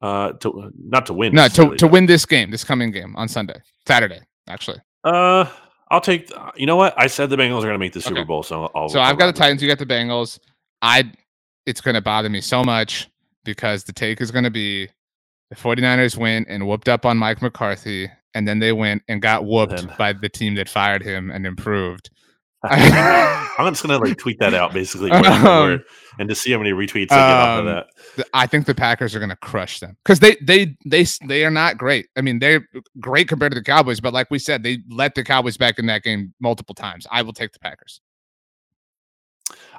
B: Uh, to not to win.
A: No, to to win this game, this coming game on Sunday, Saturday, actually.
B: Uh, I'll take. You know what? I said the Bengals are going to make the Super okay. Bowl, so I'll.
A: So
B: I'll
A: I've got the Titans. You got the Bengals. I. It's going to bother me so much because the take is going to be the 49ers win and whooped up on Mike McCarthy, and then they went and got whooped by the team that fired him and improved.
B: I'm just gonna like tweet that out basically, um, and to see how many retweets I get off of um,
A: that. I think the Packers are gonna crush them because they they they they are not great. I mean, they're great compared to the Cowboys, but like we said, they let the Cowboys back in that game multiple times. I will take the Packers.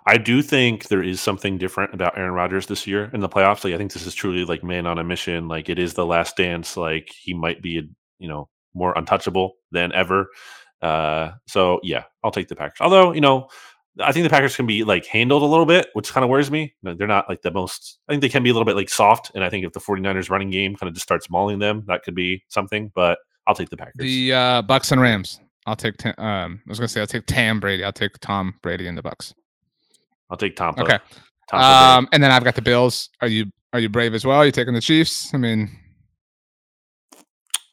B: I do think there is something different about Aaron Rodgers this year in the playoffs. Like I think this is truly like man on a mission. Like it is the last dance. Like he might be, you know, more untouchable than ever. Uh, so yeah, I'll take the Packers. Although you know, I think the Packers can be like handled a little bit, which kind of worries me. They're not like the most. I think they can be a little bit like soft, and I think if the 49ers running game kind of just starts mauling them, that could be something. But I'll take the Packers.
A: The uh, Bucks and Rams. I'll take. um, I was gonna say I'll take Tam Brady. I'll take Tom Brady and the Bucks.
B: I'll take Tom.
A: Okay. um, and then I've got the Bills. Are you are you brave as well? Are you taking the Chiefs? I mean,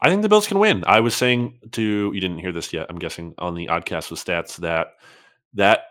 B: I think the Bills can win. I was saying to you didn't hear this yet. I'm guessing on the oddcast with stats that that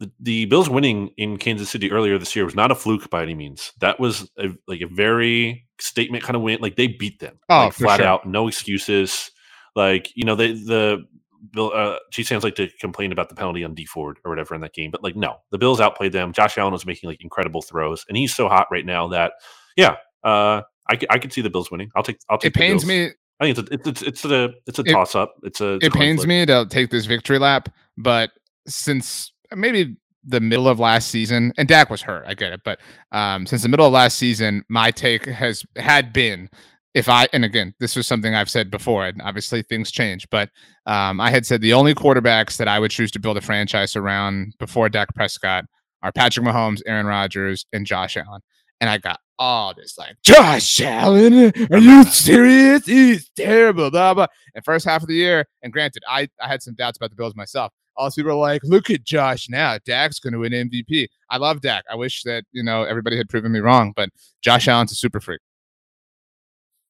B: the, the, Bills winning in Kansas City earlier this year was not a fluke by any means. That was a, like a very statement kind of win. Like they beat them,
A: oh,
B: like, flat
A: sure.
B: out, no excuses. Like you know, they the Bill uh, Chiefs fans like to complain about the penalty on Dee Ford or whatever in that game, but like no, the Bills outplayed them. Josh Allen was making like incredible throws, and he's so hot right now that yeah, uh, I, I could see the Bills winning. I'll take. I'll take.
A: It pains me
B: I think it's a, it's it's a it's a it, toss up. It's a
A: it's
B: it
A: pains flip. me to take this victory lap, but since maybe the middle of last season, and Dak was hurt, I get it, but um, since the middle of last season, my take has had been if I and again, this was something I've said before, and obviously things change, but um, I had said the only quarterbacks that I would choose to build a franchise around before Dak Prescott are Patrick Mahomes, Aaron Rodgers, and Josh Allen and I got all this like Josh Allen, are you serious? He's terrible, blah blah. And first half of the year, and granted, I I had some doubts about the Bills myself. All these people are like, look at Josh now. Dak's going to win MVP. I love Dak. I wish that you know everybody had proven me wrong, but Josh Allen's a super freak.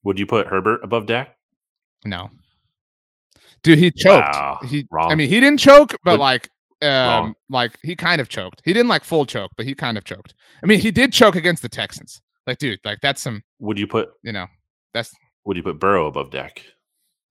B: Would you put Herbert above Dak?
A: No. Dude, he choked. Wow, he, wrong. I mean, he didn't choke, but Would, like um, like he kind of choked. He didn't like full choke, but he kind of choked. I mean, he did choke against the Texans. Like, dude, like that's some.
B: Would you put?
A: You know, that's.
B: Would you put Burrow above Dak?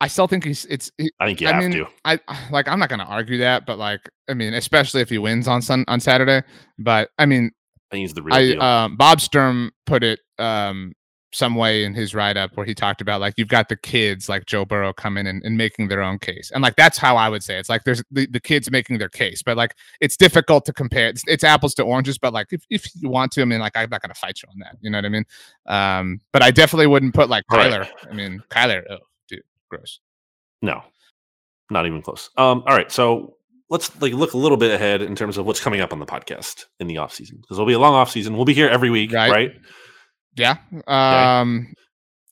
A: I still think he's. It's. He,
B: I think you I have
A: mean,
B: to.
A: I like. I'm not going to argue that, but like, I mean, especially if he wins on Sun on Saturday. But I mean,
B: I think he's the real
A: I,
B: deal.
A: Um, Bob Sturm put it um some way in his write up where he talked about like you've got the kids like Joe Burrow coming and, and making their own case. And like that's how I would say it. it's like there's the, the kids making their case, but like it's difficult to compare. It's, it's apples to oranges, but like if, if you want to, I mean, like I'm not gonna fight you on that. You know what I mean? Um, but I definitely wouldn't put like Kyler. Right. I mean, Kyler, oh dude, gross.
B: No, not even close. Um, all right, so let's like look a little bit ahead in terms of what's coming up on the podcast in the off season because it'll be a long off season. We'll be here every week, right? right?
A: Yeah. Um, okay.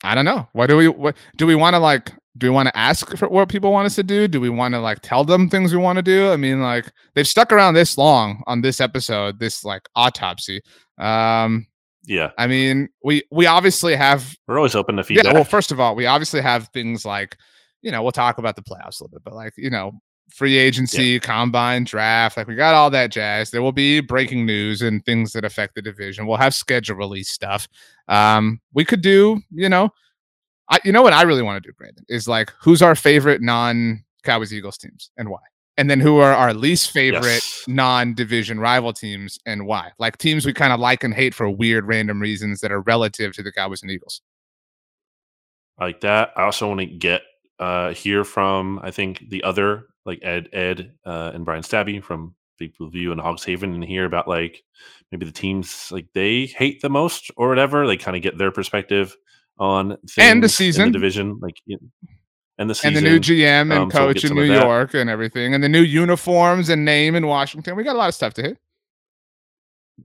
A: I don't know. What do we? What do we want to like? Do we want to ask for what people want us to do? Do we want to like tell them things we want to do? I mean, like they've stuck around this long on this episode, this like autopsy. Um,
B: yeah.
A: I mean, we we obviously have.
B: We're always open to feedback.
A: Yeah. Well, first of all, we obviously have things like, you know, we'll talk about the playoffs a little bit, but like, you know, free agency, yeah. combine, draft. Like we got all that jazz. There will be breaking news and things that affect the division. We'll have schedule release stuff. Um, we could do, you know, I you know what I really want to do, Brandon, is like who's our favorite non Cowboys Eagles teams and why? And then who are our least favorite yes. non-division rival teams and why? Like teams we kind of like and hate for weird random reasons that are relative to the Cowboys and Eagles.
B: like that. I also want to get uh hear from I think the other like Ed, Ed, uh, and Brian Stabby from Big Blue View and Hogs Haven and hear about like maybe the teams like they hate the most or whatever. They kind of get their perspective on
A: and the season
B: the division, like and the season,
A: and the new GM and um, coach so in New York and everything, and the new uniforms and name in Washington. We got a lot of stuff to hit.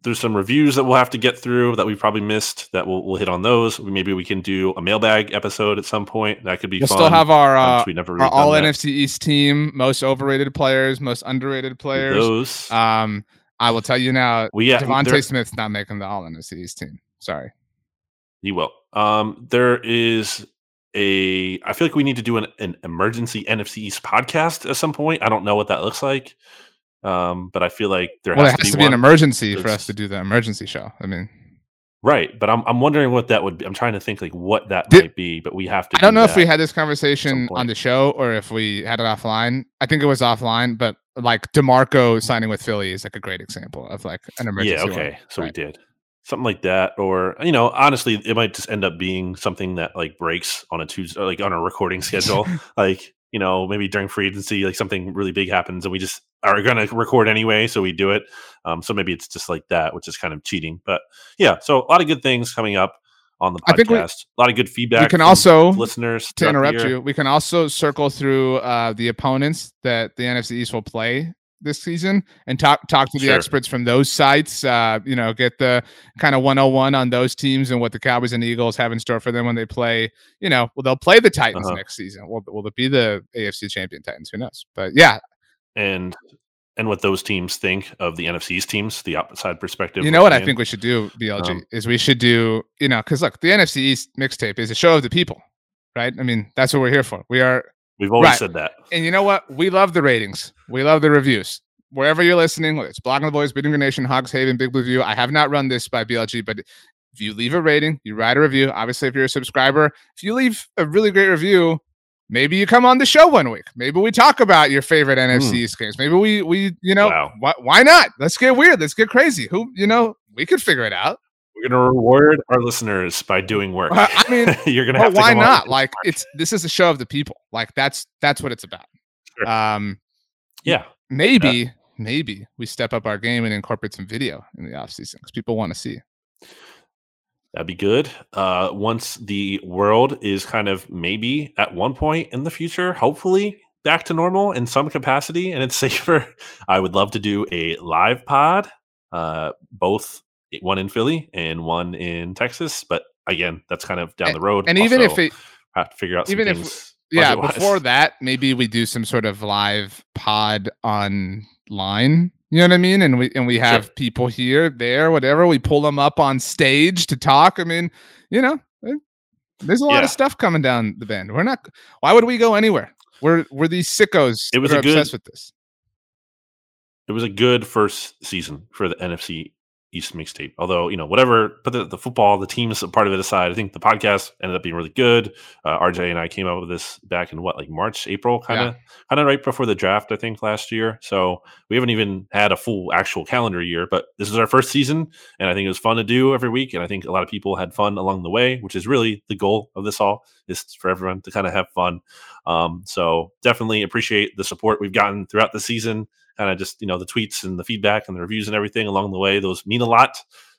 B: There's some reviews that we'll have to get through that we probably missed that we'll, we'll hit on those. Maybe we can do a mailbag episode at some point. That could be
A: we'll
B: fun.
A: still have our, uh, we never really our all that. NFC East team, most overrated players, most underrated players. Those. Um, I will tell you now, we, yeah, DeVonta Smith's not making the all NFC East team. Sorry.
B: He will. Um, there is a. I feel like we need to do an, an emergency NFC East podcast at some point. I don't know what that looks like. Um, but I feel like there
A: well,
B: has,
A: has
B: to be,
A: to be an emergency for us to do the emergency show. I mean,
B: right? But I'm I'm wondering what that would be. I'm trying to think like what that Did, might be. But we have to.
A: I don't do know if we had this conversation on the show or if we had it offline. I think it was offline, but like Demarco signing with Philly is like a great example of like an emergency.
B: Yeah. Okay. One. So right. we did something like that or you know honestly it might just end up being something that like breaks on a tuesday like on a recording schedule like you know, maybe during free agency, like something really big happens and we just are going to record anyway. So we do it. Um, so maybe it's just like that, which is kind of cheating. But yeah, so a lot of good things coming up on the podcast. I think we, a lot of good feedback.
A: We can also
B: listeners
A: to interrupt you. We can also circle through uh, the opponents that the NFC East will play this season and talk talk to the sure. experts from those sites. Uh, you know, get the kind of 101 on those teams and what the Cowboys and Eagles have in store for them when they play. You know, well, they'll play the Titans uh-huh. next season. Will will it be the AFC champion Titans? Who knows? But yeah,
B: and and what those teams think of the NFC's teams, the outside perspective.
A: You know what I think we should do, BLG, um, is we should do, you know, because look, the NFC East mixtape is a show of the people, right? I mean, that's what we're here for. We are
B: We've always right. said that.
A: And you know what? We love the ratings. We love the reviews. Wherever you're listening, whether it's Blogging the Boys, Bleeding Green Nation, Hogs Haven, Big Blue View. I have not run this by BLG, but if you leave a rating, you write a review. Obviously, if you're a subscriber, if you leave a really great review, maybe you come on the show one week. Maybe we talk about your favorite NFC mm. East games. Maybe we we you know wow. wh- why not? Let's get weird. Let's get crazy. Who you know we could figure it out.
B: We're gonna reward our listeners by doing work.
A: I mean, you're gonna. Well, have to why not? Like it's this is a show of the people. Like that's that's what it's about. Sure. Um,
B: yeah,
A: maybe yeah. maybe we step up our game and incorporate some video in the off season because people want to see.
B: That'd be good. Uh, once the world is kind of maybe at one point in the future, hopefully back to normal in some capacity and it's safer, I would love to do a live pod, uh, both one in Philly and one in Texas. But again, that's kind of down the road.
A: And, even if it
B: have to figure out even if
A: yeah, before that, maybe we do some sort of live pod online. You know what I mean? And we and we have sure. people here, there, whatever. We pull them up on stage to talk. I mean, you know, eh, there's a lot yeah. of stuff coming down the bend. We're not. Why would we go anywhere? We're we're these sickos. It was a good, obsessed with this.
B: It was a good first season for the NFC East mixtape. Although, you know, whatever, put the, the football, the teams part of it aside, I think the podcast ended up being really good. Uh, RJ and I came up with this back in what, like March, April, kind of, yeah. kind of right before the draft, I think, last year. So we haven't even had a full actual calendar year, but this is our first season, and I think it was fun to do every week. And I think a lot of people had fun along the way, which is really the goal of this all is for everyone to kind of have fun. Um, so definitely appreciate the support we've gotten throughout the season kind of just you know the tweets and the feedback and the reviews and everything along the way. Those mean a lot,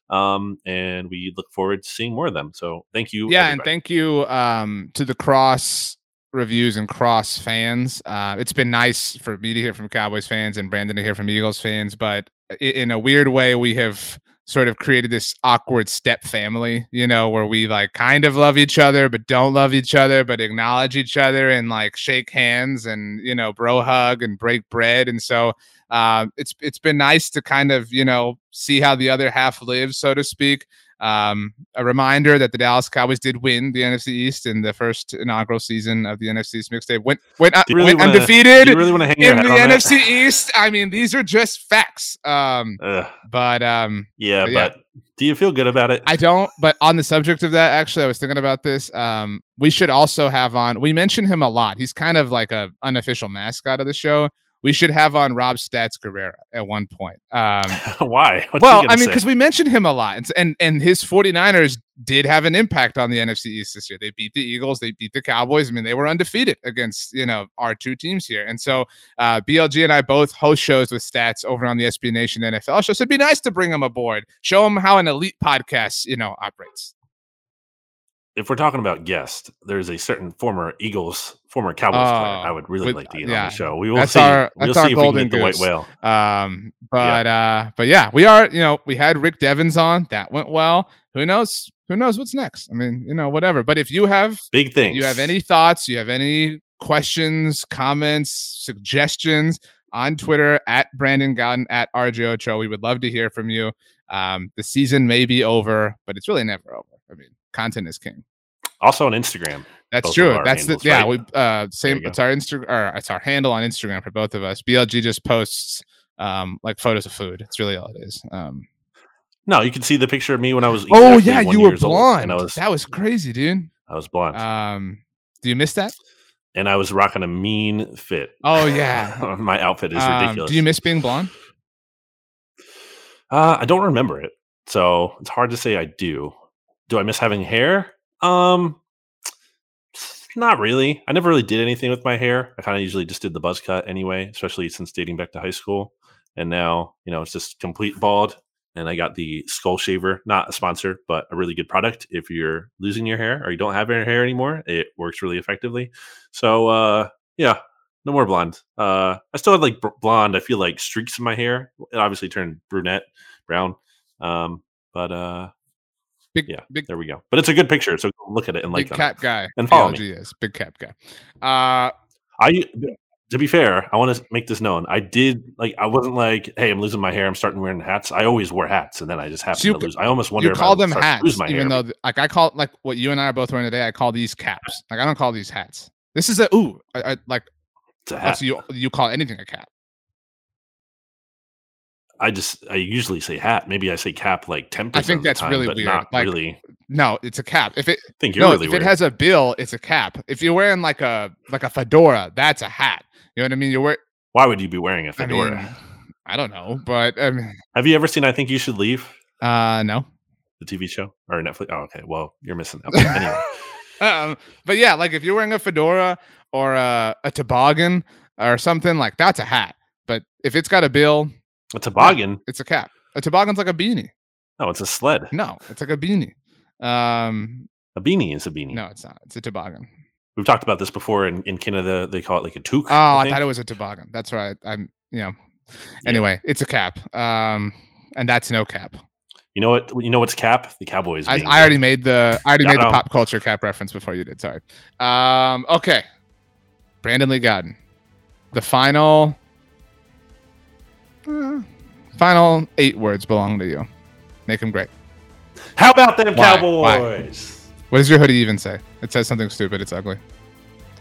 B: um, and we look forward to seeing more of them. So thank you.
A: Yeah, everybody. and thank you um, to the cross reviews and cross fans. Uh, it's been nice for me to hear from Cowboys fans and Brandon to hear from Eagles fans, but in a weird way, we have sort of created this awkward step family, you know, where we like kind of love each other, but don't love each other, but acknowledge each other and like shake hands and, you know, bro hug and break bread. And so uh, it's it's been nice to kind of, you know, see how the other half lives, so to speak. Um, a reminder that the Dallas Cowboys did win the NFC East in the first inaugural season of the NFC East mixtape. Went went, uh, really went wanna, undefeated really in the NFC that? East. I mean, these are just facts. Um, but um,
B: yeah, but, yeah. but do you feel good about it?
A: I don't. But on the subject of that, actually, I was thinking about this. Um, we should also have on. We mention him a lot. He's kind of like a unofficial mascot of the show we should have on Rob Stats Guerrera at one point. Um,
B: Why?
A: What's well, I mean, because we mentioned him a lot. And, and, and his 49ers did have an impact on the NFC East this year. They beat the Eagles, they beat the Cowboys. I mean, they were undefeated against, you know, our two teams here. And so uh, BLG and I both host shows with stats over on the SB Nation NFL show. So it'd be nice to bring him aboard, show him how an elite podcast, you know, operates.
B: If we're talking about guest, there's a certain former Eagles, former Cowboys player I would really with, like to get yeah, on the show. We will that's see. Our, we'll see if we can get the white whale.
A: Um, but yeah. uh, but yeah, we are. You know, we had Rick Devens on. That went well. Who knows? Who knows what's next? I mean, you know, whatever. But if you have
B: big things,
A: you have any thoughts, you have any questions, comments, suggestions on Twitter at Brandon Gowton at RJ Ochoa. We would love to hear from you. Um, the season may be over, but it's really never over. I mean, content is king.
B: Also on Instagram.
A: That's true. That's handles, the yeah. Right? We uh same. It's our Instagram or it's our handle on Instagram for both of us. BLG just posts um like photos of food. It's really all it is. Um.
B: No, you can see the picture of me when I was.
A: oh yeah, you were blonde. Was, that was crazy, dude.
B: I was blonde.
A: Um, do you miss that?
B: And I was rocking a mean fit.
A: Oh yeah,
B: my outfit is um, ridiculous.
A: Do you miss being blonde?
B: Uh, I don't remember it, so it's hard to say I do. Do I miss having hair? Um, not really. I never really did anything with my hair. I kind of usually just did the buzz cut anyway, especially since dating back to high school. And now, you know, it's just complete bald. And I got the skull shaver, not a sponsor, but a really good product. If you're losing your hair or you don't have your hair anymore, it works really effectively. So, uh, yeah, no more blonde. Uh, I still have like blonde. I feel like streaks in my hair. It obviously turned brunette, brown. Um, but uh, Big, yeah, big, there we go. But it's a good picture, so look at it and like
A: big cap guy
B: and follow me.
A: Is big cap guy. Uh,
B: I to be fair, I want to make this known. I did like I wasn't like, hey, I'm losing my hair. I'm starting wearing hats. I always wore hats, and then I just happened so you, to lose. I almost wonder.
A: You call them hats, even hair. though like I call like what you and I are both wearing today. I call these caps. Like I don't call these hats. This is a ooh. I, I like.
B: It's a hat.
A: So you you call anything a cap?
B: I just I usually say hat. Maybe I say cap like ten percent.
A: I think that's
B: time,
A: really weird.
B: Not
A: like,
B: really.
A: No, it's a cap. If it
B: I think you're
A: no,
B: really
A: if
B: weird.
A: it has a bill, it's a cap. If you're wearing like a like a fedora, that's a hat. You know what I mean? You're wearing.
B: Why would you be wearing a fedora?
A: I, mean, I don't know, but um,
B: have you ever seen? I think you should leave.
A: Uh, no.
B: The TV show or Netflix? Oh, okay. Well, you're missing out. anyway.
A: um, but yeah, like if you're wearing a fedora or a, a toboggan or something like that's a hat. But if it's got a bill,
B: a toboggan.
A: it's a cap. A toboggan's like a beanie.
B: No, it's a sled.
A: No, it's like a beanie. Um,
B: a beanie is a beanie.
A: No, it's not. It's a toboggan.
B: We've talked about this before in, in Canada. They call it like a toque.
A: Oh, I, I thought it was a toboggan. That's right. I'm, you know. Anyway, yeah. it's a cap. Um, and that's no cap.
B: You know what? You know what's cap? The Cowboys.
A: I, I, already made the. I already made the pop culture cap reference before you did. Sorry. Um. Okay. Brandon Lee Gowton. The final uh, final eight words belong to you. Make them great.
B: How about them Why? Cowboys?
A: Why? What does your hoodie even say? It says something stupid. It's ugly.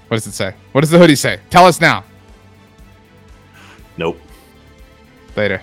A: What does it say? What does the hoodie say? Tell us now.
B: Nope.
A: Later.